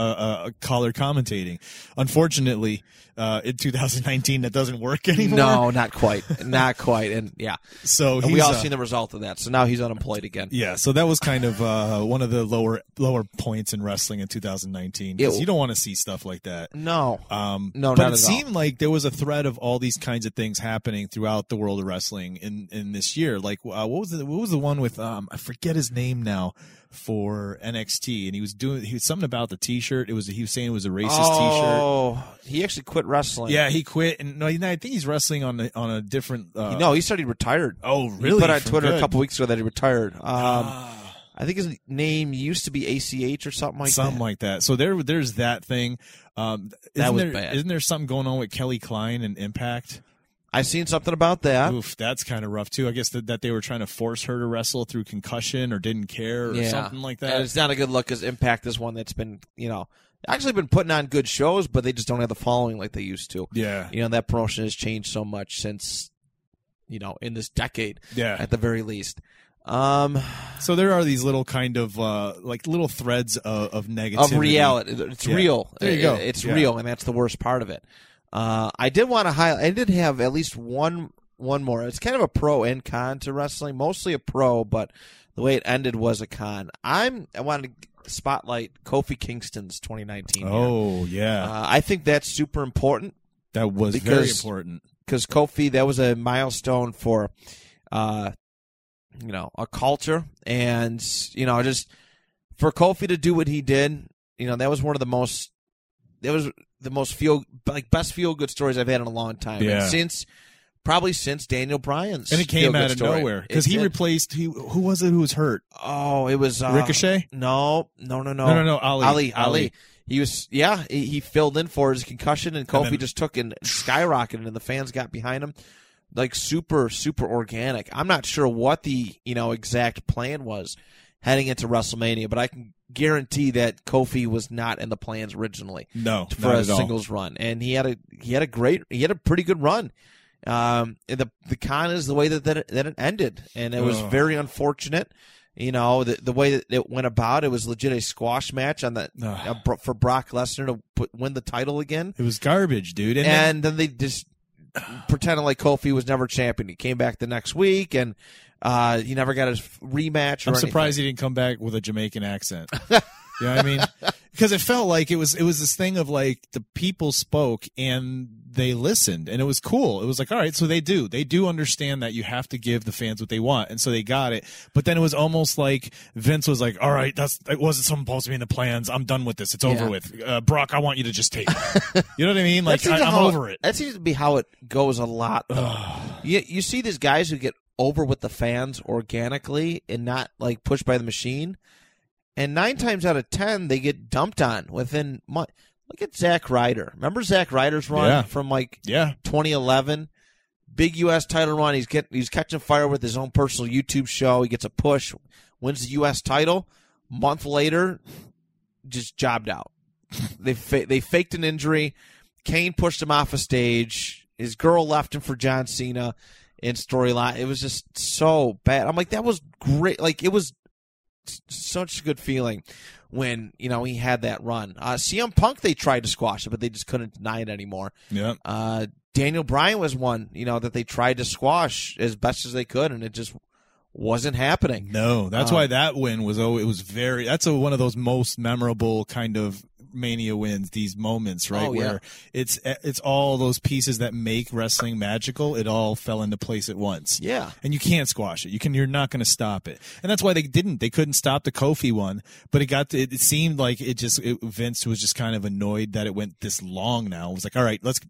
Speaker 2: uh, color commentating. Unfortunately, uh, in 2019, that doesn't work [LAUGHS] anymore.
Speaker 1: No, not quite, not quite, and yeah,
Speaker 2: so
Speaker 1: and we all
Speaker 2: uh,
Speaker 1: seen the result of that. So now he's unemployed again.
Speaker 2: Yeah, so that was kind of uh, one of the lower lower points in wrestling in 2019 because you don't want to see stuff like that.
Speaker 1: No,
Speaker 2: Um,
Speaker 1: No,
Speaker 2: but it
Speaker 1: at all.
Speaker 2: seemed like there was a thread of all these kinds of things happening throughout the world of wrestling in in this year. Like, uh, what was the what was the one with um, I forget his name now for NXT, and he was doing he was something about the T-shirt. It was he was saying it was a racist T-shirt.
Speaker 1: oh, he actually quit wrestling.
Speaker 2: Yeah, he quit, and no, I think he's wrestling on a, on a different. Uh,
Speaker 1: no, he said he retired.
Speaker 2: oh
Speaker 1: He
Speaker 2: really?
Speaker 1: put on Twitter a couple weeks ago that he retired. Um,
Speaker 2: Ah.
Speaker 1: I think his name used to be ACH or something like
Speaker 2: something
Speaker 1: that.
Speaker 2: like that. So there, there's that thing. Um,
Speaker 1: That
Speaker 2: isn't
Speaker 1: was
Speaker 2: there,
Speaker 1: bad.
Speaker 2: Isn't there something going on with Kelly Klein and Impact?
Speaker 1: I seen something about that.
Speaker 2: Oof, that's kind of rough too. I guess that, that they were trying to force her to wrestle through concussion or didn't care or
Speaker 1: yeah,
Speaker 2: something like
Speaker 1: And
Speaker 2: that.
Speaker 1: it's not a good look because Impact is one that's been, you know, actually been putting on good shows, but they just don't have the following like they used to.
Speaker 2: Yeah,
Speaker 1: You know, that promotion has changed so much since, you know, in this decade
Speaker 2: yeah.
Speaker 1: at the very least. Um,
Speaker 2: So there are these little kind of uh, like little threads of, of negativity.
Speaker 1: of reality. It's
Speaker 2: Yeah.
Speaker 1: real.
Speaker 2: There you go.
Speaker 1: It's
Speaker 2: Yeah.
Speaker 1: real, and that's the worst part of it. Uh, I did want to highlight. I did have at least one one more. It's kind of a pro and con to wrestling. Mostly a pro, but the way it ended was a con. I'm. I wanted to spotlight Kofi Kingston's 2019. year.
Speaker 2: Oh yeah,
Speaker 1: Uh, I think that's super important
Speaker 2: that was very important.
Speaker 1: because Kofi that was a milestone for, uh, you know, a culture, and you know, just for Kofi to do what he did, you know, that was one of the most, that was the most feel like best feel good stories I've had in a long time.
Speaker 2: Yeah.
Speaker 1: And since probably since Daniel Bryan's,
Speaker 2: And it came out of
Speaker 1: story.
Speaker 2: nowhere because he
Speaker 1: did.
Speaker 2: replaced he, who was it who was hurt?
Speaker 1: oh, it was uh,
Speaker 2: Ricochet?
Speaker 1: No, no, no, no,
Speaker 2: No, no, no. Ali,
Speaker 1: Ali, Ali. He was, yeah, he, he filled in for his concussion, and Kofi
Speaker 2: then-
Speaker 1: just took and skyrocketed, and the fans got behind him, like super, super organic. I'm not sure what the you know exact plan was heading into WrestleMania, but I can guarantee that Kofi was not in the plans originally
Speaker 2: No,
Speaker 1: for a
Speaker 2: at all.
Speaker 1: singles run, and he had a he had a great he had a pretty good run. Um, the the con is the way that that it, that it ended, and it was
Speaker 2: Ugh.
Speaker 1: very unfortunate. You know the the way that it went about. It was legit a squash match on the uh, for Brock Lesnar to put, win the title again,
Speaker 2: It was garbage, dude. And, then-
Speaker 1: and then they just pretended like Kofi was never champion. He came back the next week, and uh, he never got his rematch. Or
Speaker 2: I'm surprised he didn't come back with a Jamaican accent. [LAUGHS] you know what I mean? Because it felt like it was it was this thing of like the people spoke and they listened and it was cool. It was like, all right, so they do. They do understand that you have to give the fans what they want. And so they got it. But then it was almost like Vince was like, all right, that's it wasn't supposed to be in the plans. I'm done with this. It's over
Speaker 1: Yeah.
Speaker 2: with. Uh, Brock, I want you to just take it. you know what I mean? [LAUGHS] Like I, I'm over it.
Speaker 1: That seems to be how it goes a lot. though. [SIGHS] you you see these guys who get over with the fans organically and not like pushed by the machine. And nine times out of ten, they get dumped on within. Month. Look at Zack Ryder. Remember Zack Ryder's run
Speaker 2: Yeah.
Speaker 1: from like
Speaker 2: Yeah.
Speaker 1: 2011. Big U.S. title run. He's getting he's catching fire with his own personal YouTube show. He gets a push, wins the U.S. title. Month later, just jobbed out. [LAUGHS] they fa- they faked an injury. Kane pushed him off a stage. His girl left him for John Cena in storyline. It was just so bad. I'm like, that was great. Like it was such a good feeling when you know he had that run. Uh, CM Punk they tried to squash it, but they just couldn't deny it anymore.
Speaker 2: Yeah.
Speaker 1: Uh, Daniel Bryan was one, you know, that they tried to squash as best as they could, and it just wasn't happening.
Speaker 2: No, that's
Speaker 1: Um,
Speaker 2: why that win was oh, it was very. That's a, one of those most memorable kind of mania wins. These moments, right,
Speaker 1: Oh, yeah.
Speaker 2: where it's it's all those pieces that make wrestling magical. It all fell into place at once.
Speaker 1: Yeah.
Speaker 2: and you can't squash it. You can. You're not going to stop it, and that's why they didn't. They couldn't stop the Kofi one, but it got. To, it seemed like it just. It, Vince was just kind of annoyed that it went this long. Now it was like, all right, let's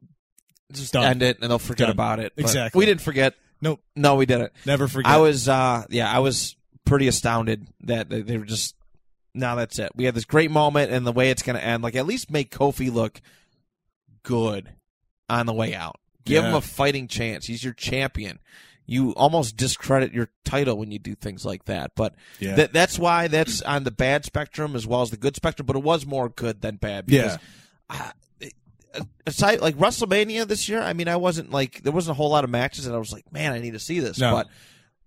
Speaker 1: Just
Speaker 2: Done.
Speaker 1: end it, and they'll forget
Speaker 2: Done.
Speaker 1: about it. But
Speaker 2: Exactly.
Speaker 1: We didn't forget.
Speaker 2: Nope,
Speaker 1: No, we didn't.
Speaker 2: never forget.
Speaker 1: I was, uh, yeah, I was pretty astounded that they, they were just. Now that's it. We had this great moment, and the way it's going to end, like at least make Kofi look good on the way out. Give him a fighting chance. He's your champion. You almost discredit your title when you do things like that, but
Speaker 2: yeah.
Speaker 1: that that's why that's on the bad spectrum as well as the good spectrum. But it was more good than bad. Because, uh, aside like WrestleMania this year, I mean, I wasn't like there wasn't a whole lot of matches and I was like, man, I need to see this.
Speaker 2: No.
Speaker 1: But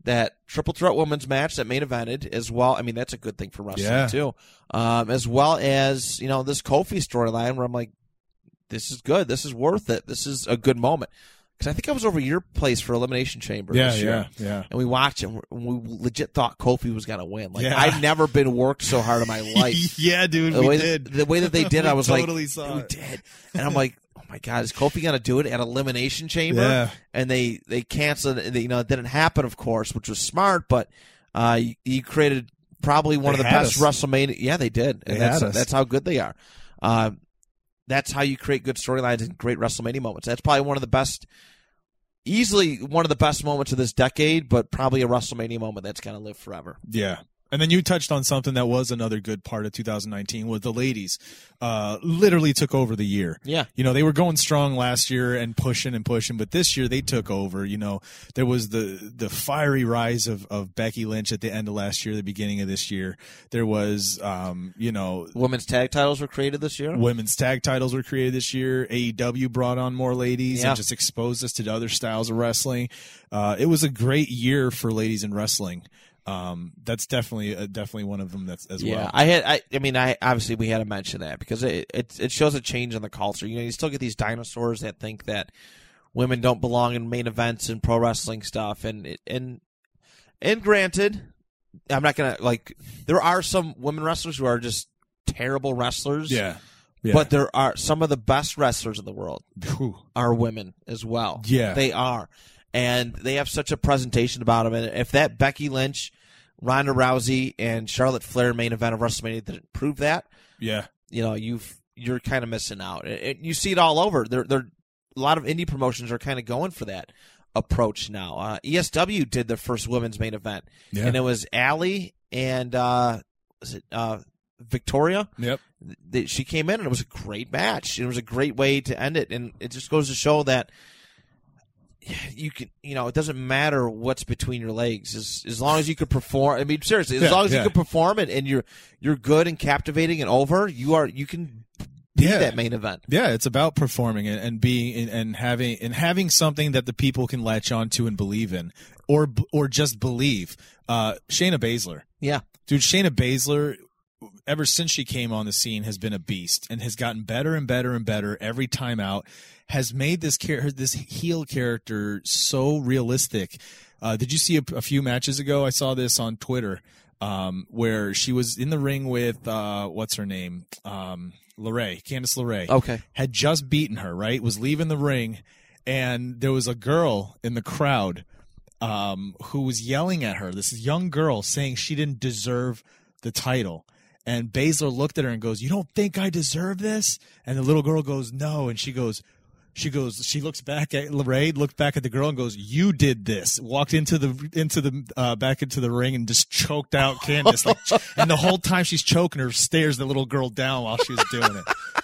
Speaker 1: that triple threat women's match that main evented as well. I mean, that's a good thing for wrestling
Speaker 2: Yeah.
Speaker 1: too. Um, as well as you know this Kofi storyline where I'm like, this is good. This is worth it. This is a good moment. Because I think I was over your place for Elimination Chamber.
Speaker 2: yeah,
Speaker 1: this year
Speaker 2: yeah, yeah.
Speaker 1: and we watched it. And we legit thought Kofi was gonna win. Like
Speaker 2: Yeah.
Speaker 1: I've never been worked so hard in my [LAUGHS] life.
Speaker 2: yeah, dude,
Speaker 1: the
Speaker 2: we
Speaker 1: way
Speaker 2: did.
Speaker 1: That, the way that they did, I was
Speaker 2: totally
Speaker 1: like,
Speaker 2: saw
Speaker 1: we
Speaker 2: it.
Speaker 1: did, and I'm like, oh my god, is Kofi gonna do it at Elimination Chamber?
Speaker 2: Yeah.
Speaker 1: And they they canceled. it. You know, it didn't happen, of course, which was smart. But uh, you, you created probably one
Speaker 2: They
Speaker 1: of the best
Speaker 2: us.
Speaker 1: WrestleMania. Yeah, they did.
Speaker 2: They
Speaker 1: And that's
Speaker 2: had us.
Speaker 1: that's how good they are. Uh, that's how you create good storylines and great WrestleMania moments. That's probably one of the best. Easily one of the best moments of this decade, but probably a WrestleMania moment that's going to live forever.
Speaker 2: Yeah. And then you touched on something that was another good part of 2019 was the ladies uh, literally took over the year.
Speaker 1: Yeah.
Speaker 2: You know, they were going strong last year and pushing and pushing, but this year they took over. You know, there was the the fiery rise of, of Becky Lynch at the end of last year, the beginning of this year. There was um, you know,
Speaker 1: Women's tag titles were created this year.
Speaker 2: women's tag titles were created this year. AEW brought on more ladies
Speaker 1: Yeah.
Speaker 2: and just exposed us to other styles of wrestling. Uh, it was a great year for ladies in wrestling. Um, that's definitely uh, definitely one of them. That's as
Speaker 1: yeah,
Speaker 2: well.
Speaker 1: Yeah, I had. I, I mean, I obviously we had to mention that because it, it it shows a change in the culture. You know, you still get these dinosaurs that think that women don't belong in main events and pro wrestling stuff, and and and granted, I'm not gonna like. There are some women wrestlers who are just terrible wrestlers.
Speaker 2: yeah, yeah.
Speaker 1: But there are some of the best wrestlers in the world
Speaker 2: Whew.
Speaker 1: are women as well.
Speaker 2: Yeah.
Speaker 1: They are. And they have such a presentation about them. And if that Becky Lynch, Ronda Rousey, and Charlotte Flair main event of WrestleMania didn't prove that,
Speaker 2: yeah,
Speaker 1: you know, you've you're kind of missing out. And- you see it all over. There there a lot of indie promotions are kind of going for that approach now. Uh, ESW did their first women's main event.
Speaker 2: yeah.
Speaker 1: And it was Allie and uh was it uh Victoria?
Speaker 2: yep.
Speaker 1: she came in and it was a great match. It was a great way to end it, and it just goes to show that [SIGHS] you can, you know, it doesn't matter what's between your legs as as long as you can perform. I mean, seriously, as
Speaker 2: Yeah,
Speaker 1: long as
Speaker 2: yeah.
Speaker 1: you can perform it and you're you're good and captivating and over, you are you can be
Speaker 2: Yeah.
Speaker 1: that main event.
Speaker 2: Yeah, it's about performing and, and being and, and having and having something that the people can latch onto and believe in, or or just believe. Uh, Shayna Baszler,
Speaker 1: Yeah,
Speaker 2: dude, Shayna Baszler, ever since she came on the scene, has been a beast and has gotten better and better and better every time out. Has made this char- this heel character so realistic. Uh, did you see a, a few matches ago? I saw this on Twitter, um, where she was in the ring with uh, what's her name, um, Lorray, Candice LeRae
Speaker 1: okay,
Speaker 2: had just beaten her, right? Was leaving the ring, and there was a girl in the crowd um, who was yelling at her. This young girl saying she didn't deserve the title. And Baszler looked at her and goes, "You don't think I deserve this?" And the little girl goes, "No." And she goes, She goes. She looks back at Ray, looked back at the girl, and goes, "You did this." Walked into the into the uh, back into the ring and just choked out Candice. Like, [LAUGHS] and the whole time she's choking her, stares the little girl down while she's doing it.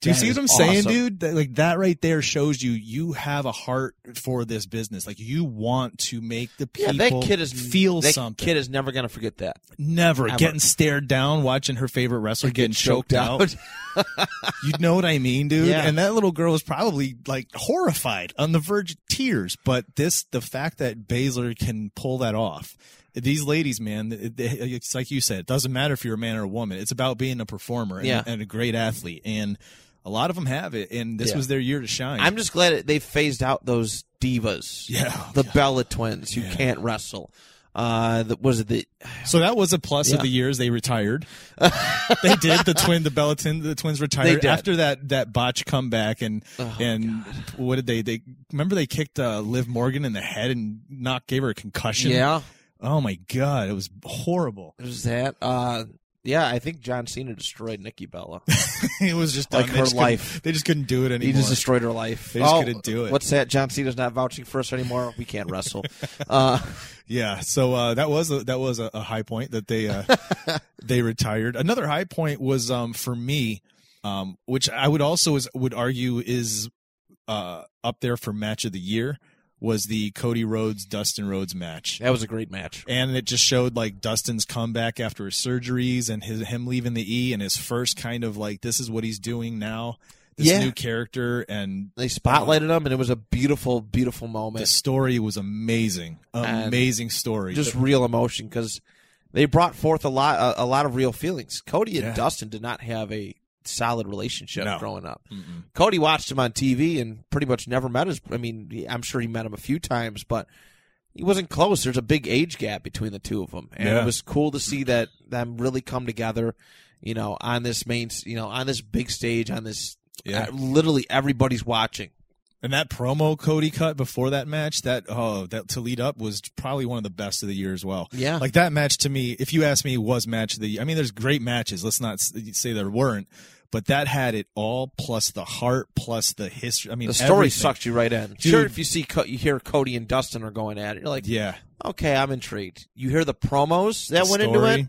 Speaker 2: Do you
Speaker 1: That
Speaker 2: see what I'm saying,
Speaker 1: awesome.
Speaker 2: dude? That, like that right there shows you you have a heart for this business. Like you want to make the people Yeah,
Speaker 1: that kid is
Speaker 2: feel
Speaker 1: that
Speaker 2: something.
Speaker 1: Kid is never going to forget that.
Speaker 2: Never
Speaker 1: Ever.
Speaker 2: getting stared down, watching her favorite wrestler getting choked, out. [LAUGHS] You know what I mean, dude?
Speaker 1: Yeah.
Speaker 2: And that little girl was probably like horrified on the verge of tears. But this, the fact that Baszler can pull that off. These ladies, man, it- it- it's like you said, it doesn't matter if you're a man or a woman. It's about being a performer and,
Speaker 1: Yeah.
Speaker 2: and a great athlete. And a lot of them have it. And this
Speaker 1: Yeah.
Speaker 2: was their year to shine.
Speaker 1: I'm just glad they phased out those divas.
Speaker 2: Yeah.
Speaker 1: the Bella twins who
Speaker 2: Yeah.
Speaker 1: can't wrestle. Uh, the, was it the
Speaker 2: so that was a plus
Speaker 1: Yeah.
Speaker 2: of the years they retired. [LAUGHS] they did the twin, the Bella Bellatin, the twins retired after that that botch comeback and
Speaker 1: Oh,
Speaker 2: and what did they they remember they kicked uh, Liv Morgan in the head and knocked gave her a concussion.
Speaker 1: yeah?
Speaker 2: Oh my god, it was horrible.
Speaker 1: It was that. Uh, yeah, I think John Cena destroyed Nikki Bella. [LAUGHS]
Speaker 2: it was just
Speaker 1: Like
Speaker 2: done.
Speaker 1: her
Speaker 2: They just
Speaker 1: life.
Speaker 2: They just couldn't do it anymore.
Speaker 1: he just destroyed her life.
Speaker 2: They just
Speaker 1: Oh,
Speaker 2: couldn't do it.
Speaker 1: What's that? John Cena's not vouching for us anymore. We can't wrestle. [LAUGHS] uh,
Speaker 2: Yeah, so uh, that was a, that was a, a high point that they uh, [LAUGHS] they retired. Another high point was um, for me, um, which I would also is, would argue is uh, up there for match of the year, was the Cody Rhodes Dustin Rhodes match.
Speaker 1: that was a great match.
Speaker 2: And it just showed like Dustin's comeback after his surgeries and his him leaving the E and his first kind of like this is what he's doing now, this
Speaker 1: Yeah.
Speaker 2: new character and
Speaker 1: They spotlighted him, and it was a beautiful, beautiful moment.
Speaker 2: the story was amazing,
Speaker 1: And
Speaker 2: amazing story.
Speaker 1: just real emotion because they brought forth a lot a, a lot of real feelings. Cody and
Speaker 2: Yeah.
Speaker 1: Dustin did not have a solid relationship
Speaker 2: No.
Speaker 1: growing up.
Speaker 2: Mm-mm.
Speaker 1: Cody watched him on TV and pretty much never met his. I mean, I'm sure he met him a few times, but he wasn't close. There's a big age gap between the two of them, and
Speaker 2: Yeah.
Speaker 1: it was cool to see that them really come together. You know, on this main, you know, on this big stage, on this,
Speaker 2: Yeah.
Speaker 1: uh, literally everybody's watching.
Speaker 2: And that promo Cody cut before that match, that oh, that to lead up was probably one of the best of the year as well.
Speaker 1: Yeah.
Speaker 2: like that match to me, if you ask me, was match of the. year. I mean, there's great matches. Let's not say there weren't, but that had it all, plus the heart, plus the history. I mean,
Speaker 1: The story
Speaker 2: everything.
Speaker 1: sucked you right in.
Speaker 2: Dude.
Speaker 1: Sure, if you see you hear Cody and Dustin are going at it, you're like,
Speaker 2: Yeah,
Speaker 1: okay, I'm intrigued. You hear the promos that
Speaker 2: The
Speaker 1: went into it,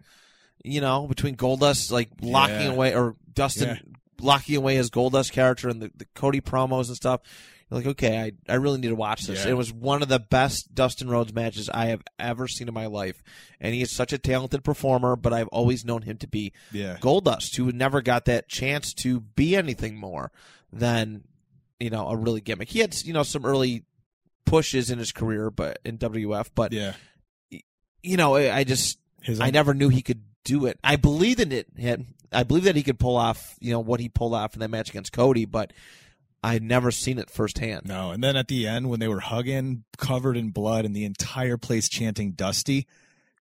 Speaker 1: you know, between Goldust like locking
Speaker 2: Yeah.
Speaker 1: away or Dustin
Speaker 2: Yeah.
Speaker 1: locking away his Goldust character and the, the Cody promos and stuff. Like, okay, I, I really need to watch this.
Speaker 2: Yeah.
Speaker 1: It was one of the best Dustin Rhodes matches I have ever seen in my life, and he is such a talented performer. But I've always known him to be
Speaker 2: yeah,
Speaker 1: Goldust, who never got that chance to be anything more than you know a really gimmick. He had you know some early pushes in his career, but in WF, but
Speaker 2: yeah.
Speaker 1: you know I I just
Speaker 2: His
Speaker 1: I never knew he could do it. I believed in it. I believe that he could pull off you know what he pulled off in that match against Cody, but I had never seen it firsthand.
Speaker 2: no. And then at the end when they were hugging, covered in blood, and the entire place chanting "Dusty,"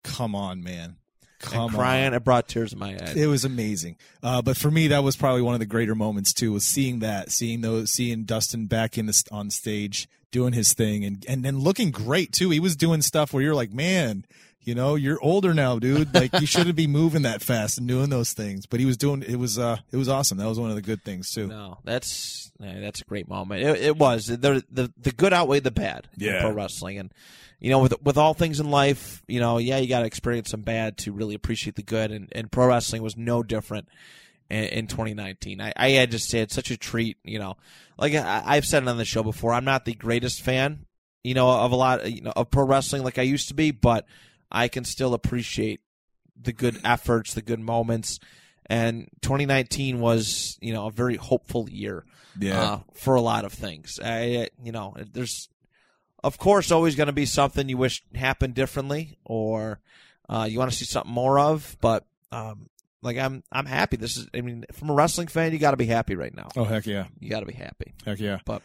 Speaker 2: come on, man, come
Speaker 1: and crying,
Speaker 2: on.
Speaker 1: it brought tears in my eyes.
Speaker 2: It was amazing. Uh, but for me, that was probably one of the greater moments too. Was seeing that, seeing those, seeing Dustin back in the on stage doing his thing, and and then looking great too. He was doing stuff where you're like, man, you know, you're older now, dude. Like you shouldn't be moving that fast and doing those things. But he was doing. It was uh, it was awesome. That was one of the good things too.
Speaker 1: No, that's that's a great moment. It, it was the, the the good outweighed the bad in
Speaker 2: Yeah.
Speaker 1: pro wrestling, and you know with with all things in life, you know, yeah, you got to experience some bad to really appreciate the good, and, and pro wrestling was no different in, in 2019. I, I had say it's such a treat. You know, like I, I've said it on the show before, I'm not the greatest fan, you know, of a lot you know of pro wrestling like I used to be, but I can still appreciate the good efforts, the good moments. And 2019 was, you know, a very hopeful year
Speaker 2: Yeah,
Speaker 1: uh, for a lot of things. I, you know, there's, of course, always going to be something you wish happened differently, or uh, you want to see something more of. But um, like, I'm, I'm happy. This is, I mean, from a wrestling fan, you got to be happy right now.
Speaker 2: Oh heck yeah,
Speaker 1: You got to be happy.
Speaker 2: heck yeah.
Speaker 1: But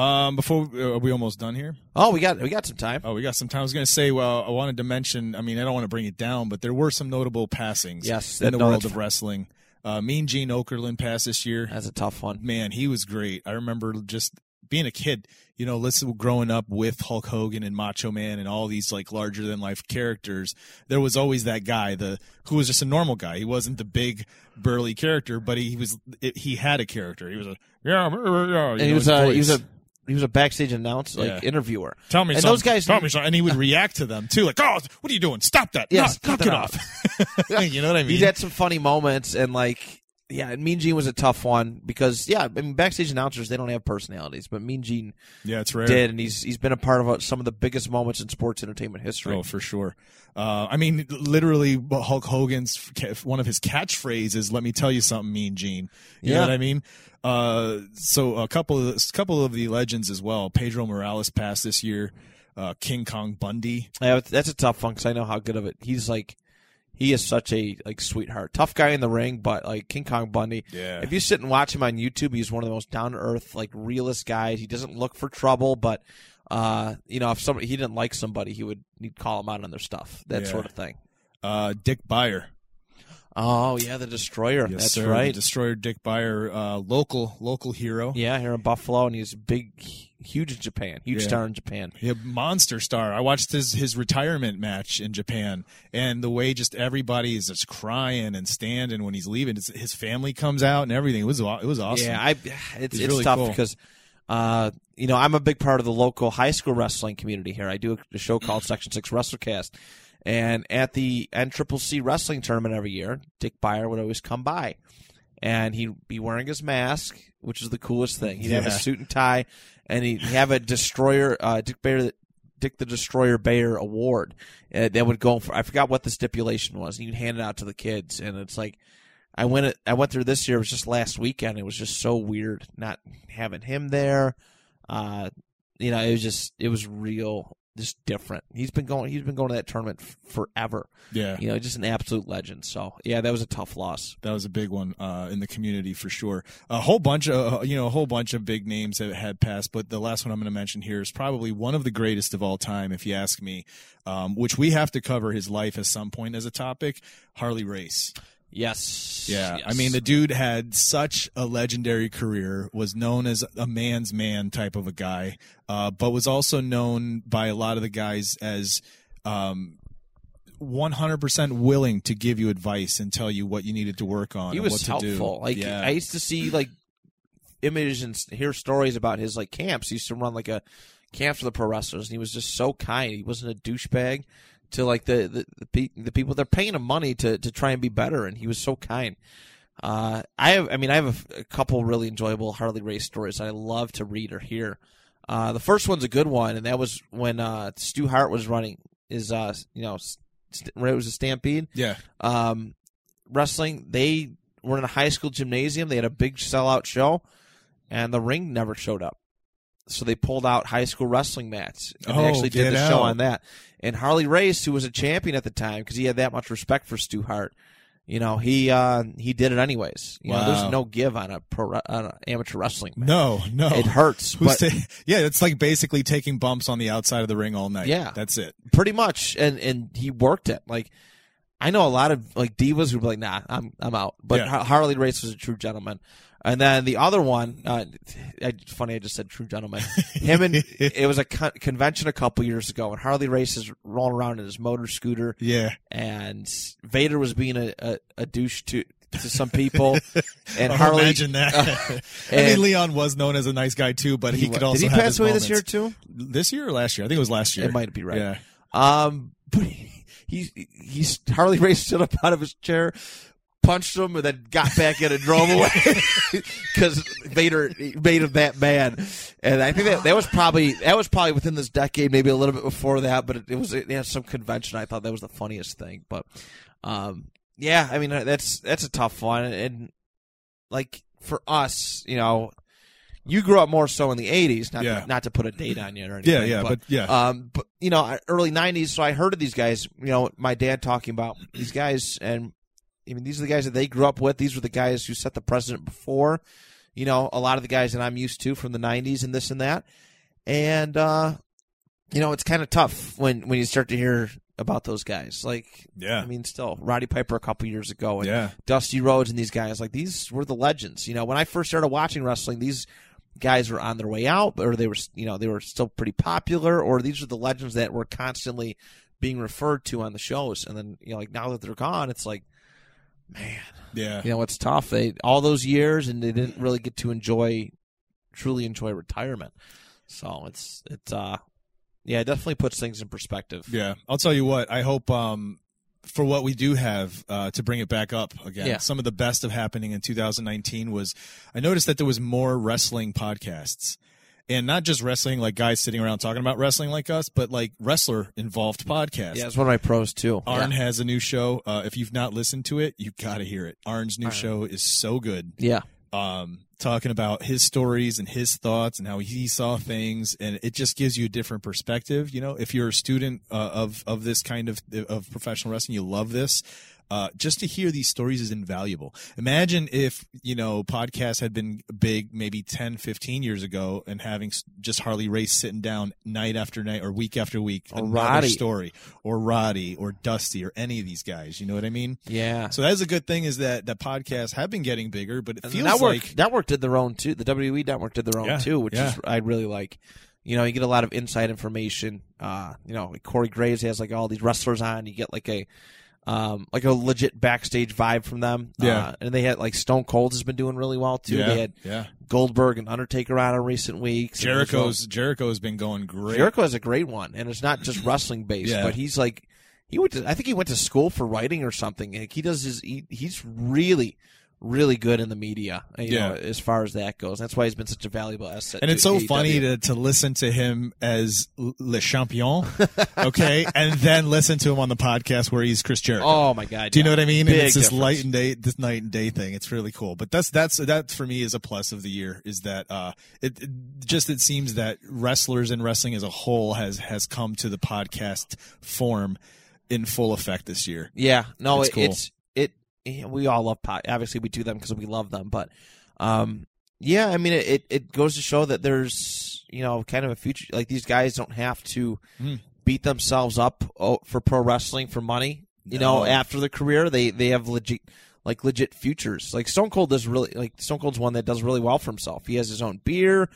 Speaker 2: Um, before are we almost done here?
Speaker 1: oh, we got, we got some time.
Speaker 2: Oh, we got some time. I was going to say, well, I wanted to mention. I mean, I don't want to bring it down, but there were some notable passings.
Speaker 1: Yes,
Speaker 2: in
Speaker 1: that-
Speaker 2: the
Speaker 1: no,
Speaker 2: world of wrestling. Uh, mean Gene Okerlund passed this year.
Speaker 1: That's a tough one.
Speaker 2: Man, he was great. I remember just being a kid. you know, listen, growing up with Hulk Hogan and Macho Man and all these like larger than life characters, there was always that guy, the who was just a normal guy. He wasn't the big burly character, but he was it, he had a character. He was a yeah, yeah.
Speaker 1: And he was a he was a he was a backstage announcer, like
Speaker 2: Yeah.
Speaker 1: interviewer.
Speaker 2: Tell me
Speaker 1: and
Speaker 2: something.
Speaker 1: those guys-
Speaker 2: tell me something. And he would [LAUGHS] react to them too, like, "Oh, what are you doing? Stop that! Knock,
Speaker 1: cut
Speaker 2: knock
Speaker 1: that
Speaker 2: it off." [LAUGHS] you know what I mean?
Speaker 1: He's had some funny moments, and like, yeah, and Mean Gene was a tough one because, yeah, I mean, backstage announcers they don't have personalities, but Mean Gene
Speaker 2: yeah, it's rare.
Speaker 1: did, and he's he's been a part of uh, some of the biggest moments in sports entertainment history.
Speaker 2: Oh, for sure. Uh, I mean, literally, Hulk Hogan's one of his catchphrases. Let me tell you something, Mean Gene. You
Speaker 1: Yeah.
Speaker 2: know what I mean? Uh, so a couple of a couple of the legends as well. Pedro Morales passed this year. Uh, King Kong Bundy.
Speaker 1: Yeah, that's a tough one because I know how good of it he's like. He is such a like sweetheart, tough guy in the ring, but like King Kong Bundy.
Speaker 2: Yeah.
Speaker 1: If you sit and watch him on YouTube, he's one of the most down to earth, like realist guys. He doesn't look for trouble, but uh, you know, if somebody he didn't like somebody, he would he'd call them out on their stuff, that
Speaker 2: Yeah.
Speaker 1: sort of thing.
Speaker 2: Uh, Dick Beyer.
Speaker 1: Oh yeah, the Destroyer.
Speaker 2: Yes,
Speaker 1: That's
Speaker 2: sir.
Speaker 1: right.
Speaker 2: Destroyer Dick Beyer, uh, local local hero.
Speaker 1: Yeah, here in Buffalo, and he's big, huge in Japan, huge
Speaker 2: Yeah.
Speaker 1: star in Japan.
Speaker 2: He a monster star. I watched his his retirement match in Japan, and the way just everybody is just crying and standing when he's leaving. It's, his family comes out and everything. It was it was awesome.
Speaker 1: Yeah, I it's
Speaker 2: He's
Speaker 1: it's
Speaker 2: really
Speaker 1: tough
Speaker 2: cool.
Speaker 1: because uh, you know I'm a big part of the local high school wrestling community here. I do a, a show called Section Six WrestleCast, and at the NCCC wrestling tournament every year, Dick Beyer would always come by, and he'd be wearing his mask, which is the coolest thing. He'd have a suit and tie, and he'd have a Destroyer uh, Dick Beyer. Dick the Destroyer Beyer Award uh, that would go for I forgot what the stipulation was. And you'd hand it out to the kids, and it's like I went I went through this year. It was just last weekend. It was just so weird not having him there. Uh, you know, it was just it was real, just different. He's been going. He's been going to that tournament f- forever.
Speaker 2: yeah.
Speaker 1: You know, just an absolute legend. So yeah, that was a tough loss.
Speaker 2: that was a big one uh, in the community for sure. A whole bunch of uh, you know a whole bunch of big names that had passed, but the last one I'm going to mention here is probably one of the greatest of all time, if you ask me. Um, which we have to cover his life at some point as a topic. Harley Race.
Speaker 1: Yes.
Speaker 2: Yeah,
Speaker 1: yes.
Speaker 2: I mean the dude had such a legendary career. Was known as a man's man type of a guy, uh, but was also known by a lot of the guys as. Um, 100% willing to give you advice and tell you what you needed to work on
Speaker 1: he
Speaker 2: and
Speaker 1: was helpful. Like
Speaker 2: yeah.
Speaker 1: I used to see like images and hear stories about his like camps. He used to run like a camp for the pro wrestlers, and he was just so kind. He wasn't a douchebag to like the the the, pe- the people. They're paying him money to to try and be better, and he was so kind. Uh, I have, I mean, I have a a, couple really enjoyable Harley race stories I love to read or hear. Uh, the first one's a good one, and that was when uh, Stu Hart was running his, uh, you know, st- it was a Stampede
Speaker 2: yeah.
Speaker 1: um, wrestling. They were in a high school gymnasium. They had a big sellout show, and the ring never showed up. So they pulled out high school wrestling mats. And they
Speaker 2: Oh,
Speaker 1: actually did the show on that. And Harley Race, who was a champion at the time, because he had that much respect for Stu Hart, you know, he uh, he did it anyways. You know,
Speaker 2: Wow.
Speaker 1: there's no give on a pro on an amateur wrestling. match.
Speaker 2: No, no.
Speaker 1: It hurts, but
Speaker 2: ta- yeah, it's like basically taking bumps on the outside of the ring all night.
Speaker 1: Yeah.
Speaker 2: That's it.
Speaker 1: pretty much and and he worked it like i know a lot of like divas who be like nah i'm i'm out but
Speaker 2: Yeah.
Speaker 1: Harley race was a true gentleman and then the other one uh I, funny i just said true gentleman him and [LAUGHS] it was a con- convention a couple years ago and harley race is rolling around in his motor scooter
Speaker 2: Yeah.
Speaker 1: and vader was being a, a, a douche to to some people [LAUGHS] and
Speaker 2: Oh,
Speaker 1: harley
Speaker 2: imagine that. [LAUGHS] I
Speaker 1: and-
Speaker 2: mean, Leon was known as a nice guy too, but he,
Speaker 1: wa-
Speaker 2: could also
Speaker 1: did he pass away this year too
Speaker 2: This year or last year? I think it was last year.
Speaker 1: it might be right
Speaker 2: Yeah.
Speaker 1: Um, but he, he's he's Harley Race stood up out of his chair, punched him, and then got back in and drove away [LAUGHS] because Vader made him that man. And I think that that was probably that was probably within this decade, maybe a little bit before that. But it, it was it had some convention. I thought that was the funniest thing. But um, yeah, I mean that's that's a tough one, and like for us, you know. You grew up more so in the '80s, not
Speaker 2: Yeah.
Speaker 1: to, not to put a date on you or anything.
Speaker 2: Yeah, yeah, but, yeah.
Speaker 1: Um, but you know, early '90s. So I heard of these guys. You know, my dad talking about these guys, and I mean, these are the guys that they grew up with. These were the guys who set the precedent before. You know, a lot of the guys that I'm used to from the '90s and this and that. And uh, you know, it's kind of tough when when you start to hear about those guys. Like,
Speaker 2: yeah.
Speaker 1: I mean, still Roddy Piper a couple years ago, and
Speaker 2: yeah.
Speaker 1: Dusty Rhodes and these guys. Like these were the legends. You know, when I first started watching wrestling, these guys were on their way out, or they were you know they were still pretty popular, or these are the legends that were constantly being referred to on the shows, and then you know like now that they're gone, it's like man,
Speaker 2: Yeah.
Speaker 1: you know it's tough. They all those years, and they didn't really get to enjoy truly enjoy retirement. So it's it's uh yeah, it definitely puts things in perspective.
Speaker 2: Yeah, I'll tell you what. I hope um, for what we do have uh, to bring it back up again.
Speaker 1: Yeah.
Speaker 2: Some of the best of happening in 2019 was I noticed that there was more wrestling podcasts, and not just wrestling like guys sitting around talking about wrestling like us, but like wrestler involved podcasts.
Speaker 1: Yeah, it's one of my pros too.
Speaker 2: Arn
Speaker 1: yeah.
Speaker 2: has a new show. Uh, if you've not listened to it, you got to hear it. Arn's new
Speaker 1: Arn.
Speaker 2: show is so good.
Speaker 1: yeah.
Speaker 2: Um, talking about his stories and his thoughts and how he saw things, and it just gives you a different perspective. You know, if you're a student uh, of of this kind of of professional wrestling, you love this. Uh, just to hear these stories is invaluable. Imagine if, you know, podcasts had been big maybe 10, 15 years ago and having just Harley Race sitting down night after night or week after week.
Speaker 1: Or
Speaker 2: another
Speaker 1: Roddy.
Speaker 2: story. Or Roddy or Dusty or any of these guys. You know what I mean?
Speaker 1: Yeah.
Speaker 2: So that's a good thing is that that podcasts have been getting bigger, but it
Speaker 1: And the
Speaker 2: feels
Speaker 1: network
Speaker 2: like
Speaker 1: network did their own too. The WWE network did their own
Speaker 2: Yeah,
Speaker 1: too, which
Speaker 2: yeah.
Speaker 1: is I really like. You know, you get a lot of inside information. Uh, you know, Corey Graves has like all these wrestlers on. You get like a um like a legit backstage vibe from them.
Speaker 2: Yeah.
Speaker 1: Uh, and they had like Stone Cold has been doing really well too.
Speaker 2: yeah,
Speaker 1: They had
Speaker 2: yeah.
Speaker 1: Goldberg and Undertaker on in recent weeks.
Speaker 2: Jericho's Jericho's been going great.
Speaker 1: Jericho has a great one, and it's not just wrestling based,
Speaker 2: Yeah.
Speaker 1: but he's like he went to I think he went to school for writing or something. Like he does his he, he's really really good in the media, you know,
Speaker 2: Yeah.
Speaker 1: as far as that goes. That's why he's been such a valuable asset.
Speaker 2: and it's so
Speaker 1: AEW.
Speaker 2: funny to, to listen to him as Le Champion, [LAUGHS] okay, and then listen to him on the podcast where he's Chris Jericho.
Speaker 1: Oh my god!
Speaker 2: Do you
Speaker 1: yeah.
Speaker 2: know what I mean?
Speaker 1: Big
Speaker 2: and it's this
Speaker 1: difference.
Speaker 2: light and day, this night and day thing. It's really cool. But that's that's that for me is a plus of the year. Is that uh, it, it just it seems that wrestlers and wrestling as a whole has has come to the podcast form in full effect this year.
Speaker 1: Yeah, no,
Speaker 2: It's cool.
Speaker 1: it's We all love pod. Obviously, we do them because we love them. But, um, yeah, I mean, it, it goes to show that there's you know kind of a future. Like these guys don't have to
Speaker 2: Hmm.
Speaker 1: beat themselves up oh, for pro wrestling for money. You
Speaker 2: No.
Speaker 1: know, after the career, they they have legit like legit futures. Like Stone Cold does really like Stone Cold's one that does really well for himself. He has his own beer.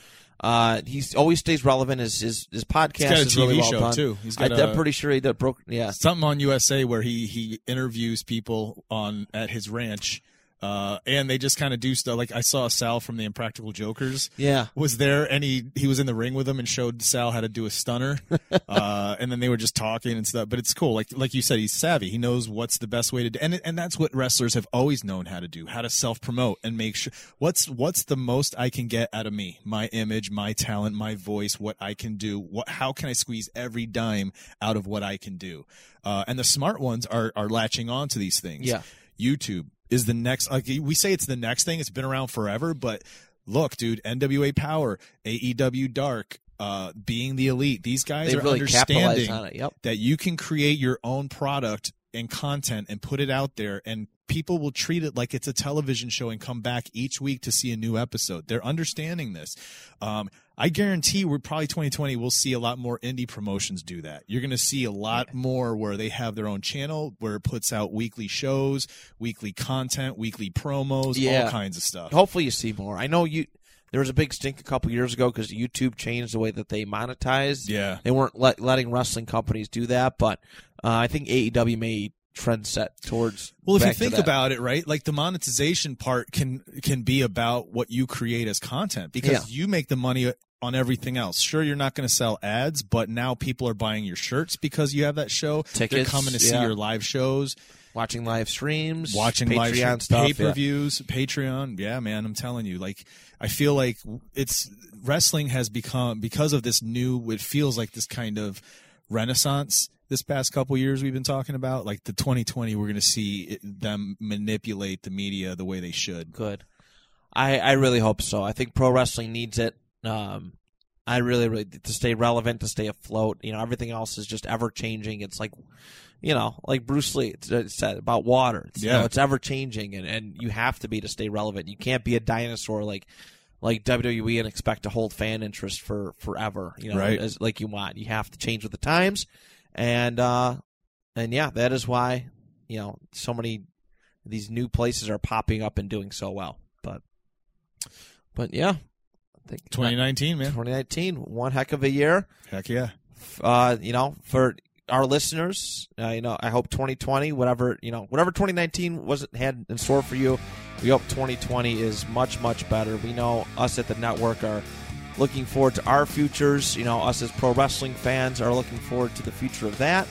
Speaker 1: Uh, he always stays relevant. His his his podcast
Speaker 2: He's got a
Speaker 1: is really well
Speaker 2: show
Speaker 1: done.
Speaker 2: too. He's
Speaker 1: I,
Speaker 2: got
Speaker 1: I'm pretty sure he did broke. Yeah,
Speaker 2: something on USA where he he interviews people on at his ranch, uh, and they just kind of do stuff. Like I saw Sal from the Impractical Jokers
Speaker 1: yeah.
Speaker 2: was there, and he he was in the ring with him and showed Sal how to do a stunner, [LAUGHS] uh, and then they were just talking and stuff. But it's cool, like like you said, he's savvy. He knows what's the best way to do, and and that's what wrestlers have always known how to do: how to self promote and make sure what's what's the most I can get out of me, my image, my talent, my voice, what I can do. What how can I squeeze every dime out of what I can do? Uh, and the smart ones are are latching on to these things.
Speaker 1: Yeah.
Speaker 2: YouTube is the next. Like we say, it's the next thing. It's been around forever, but look, dude, NWA Power, AEW Dark, uh, being the elite. These guys
Speaker 1: They
Speaker 2: are
Speaker 1: really
Speaker 2: understanding.
Speaker 1: Yep.
Speaker 2: that you can create your own product and content and put it out there and people will treat it like it's a television show and come back each week to see a new episode they're understanding this um, i guarantee we're probably 2020 we'll see a lot more indie promotions do that you're going to see a lot more where they have their own channel where it puts out weekly shows weekly content weekly promos
Speaker 1: Yeah.
Speaker 2: all kinds of stuff
Speaker 1: Hopefully, you see more. I know you. There was a big stink a couple years ago because YouTube changed the way that they monetized.
Speaker 2: yeah
Speaker 1: They weren't let, letting wrestling companies do that, but uh, I think AEW may trend set towards.
Speaker 2: Well, if you think about it, right, like the monetization part can can be about what you create as content because you make the money on everything else. Sure, you're not going to sell ads, but now people are buying your shirts because you have that show. They're
Speaker 1: Tickets,
Speaker 2: coming to see
Speaker 1: yeah.
Speaker 2: your live shows,
Speaker 1: watching live streams,
Speaker 2: watching
Speaker 1: Patreon
Speaker 2: live stream-
Speaker 1: stuff,
Speaker 2: pay per
Speaker 1: yeah.
Speaker 2: views, Patreon. Yeah, man, I'm telling you, like I feel like it's wrestling has become because of this new. It feels like this kind of renaissance. This past couple years we've been talking about, like the 2020, we're going to see them manipulate the media the way they should.
Speaker 1: Good. I I really hope so. I think pro wrestling needs it. Um, I really, really to stay relevant, to stay afloat. You know, everything else is just ever changing. It's like, you know, like Bruce Lee said about water. It's, you
Speaker 2: Yeah.
Speaker 1: know, it's ever changing, and and you have to be to stay relevant. You can't be a dinosaur like like WWE and expect to hold fan interest for forever. You know,
Speaker 2: Right.
Speaker 1: as like you want. You have to change with the times, and uh, and yeah, that is why you know so many these new places are popping up and doing so well. But but yeah, think
Speaker 2: 2019, man.
Speaker 1: 2019, one heck of a year.
Speaker 2: Heck yeah.
Speaker 1: Uh, you know, for our listeners, uh, you know, I hope 2020, whatever you know, whatever 2019 wasn't had in store for you, we hope 2020 is much much better. We know us at the network are looking forward to our futures. You know, us as pro wrestling fans are looking forward to the future of that.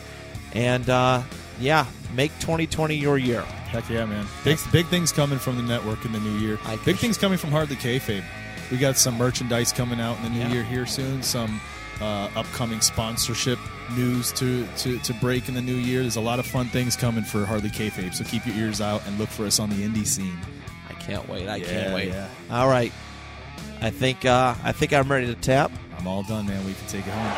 Speaker 1: And uh, yeah, make 2020 your year.
Speaker 2: Heck yeah, man. Big big things coming from the network in the new year.
Speaker 1: I
Speaker 2: big things coming from Hardly Kayfabe. We got some merchandise coming out in the new
Speaker 1: Yeah.
Speaker 2: year here soon. Some uh, upcoming sponsorship news to, to to break in the new year. There's a lot of fun things coming for Hardly Kayfabe. So keep your ears out and look for us on the indie scene.
Speaker 1: I can't wait. I
Speaker 2: Yeah,
Speaker 1: can't wait.
Speaker 2: yeah.
Speaker 1: All right. I think uh, I think I'm ready to tap.
Speaker 2: I'm all done, man. We can take it home.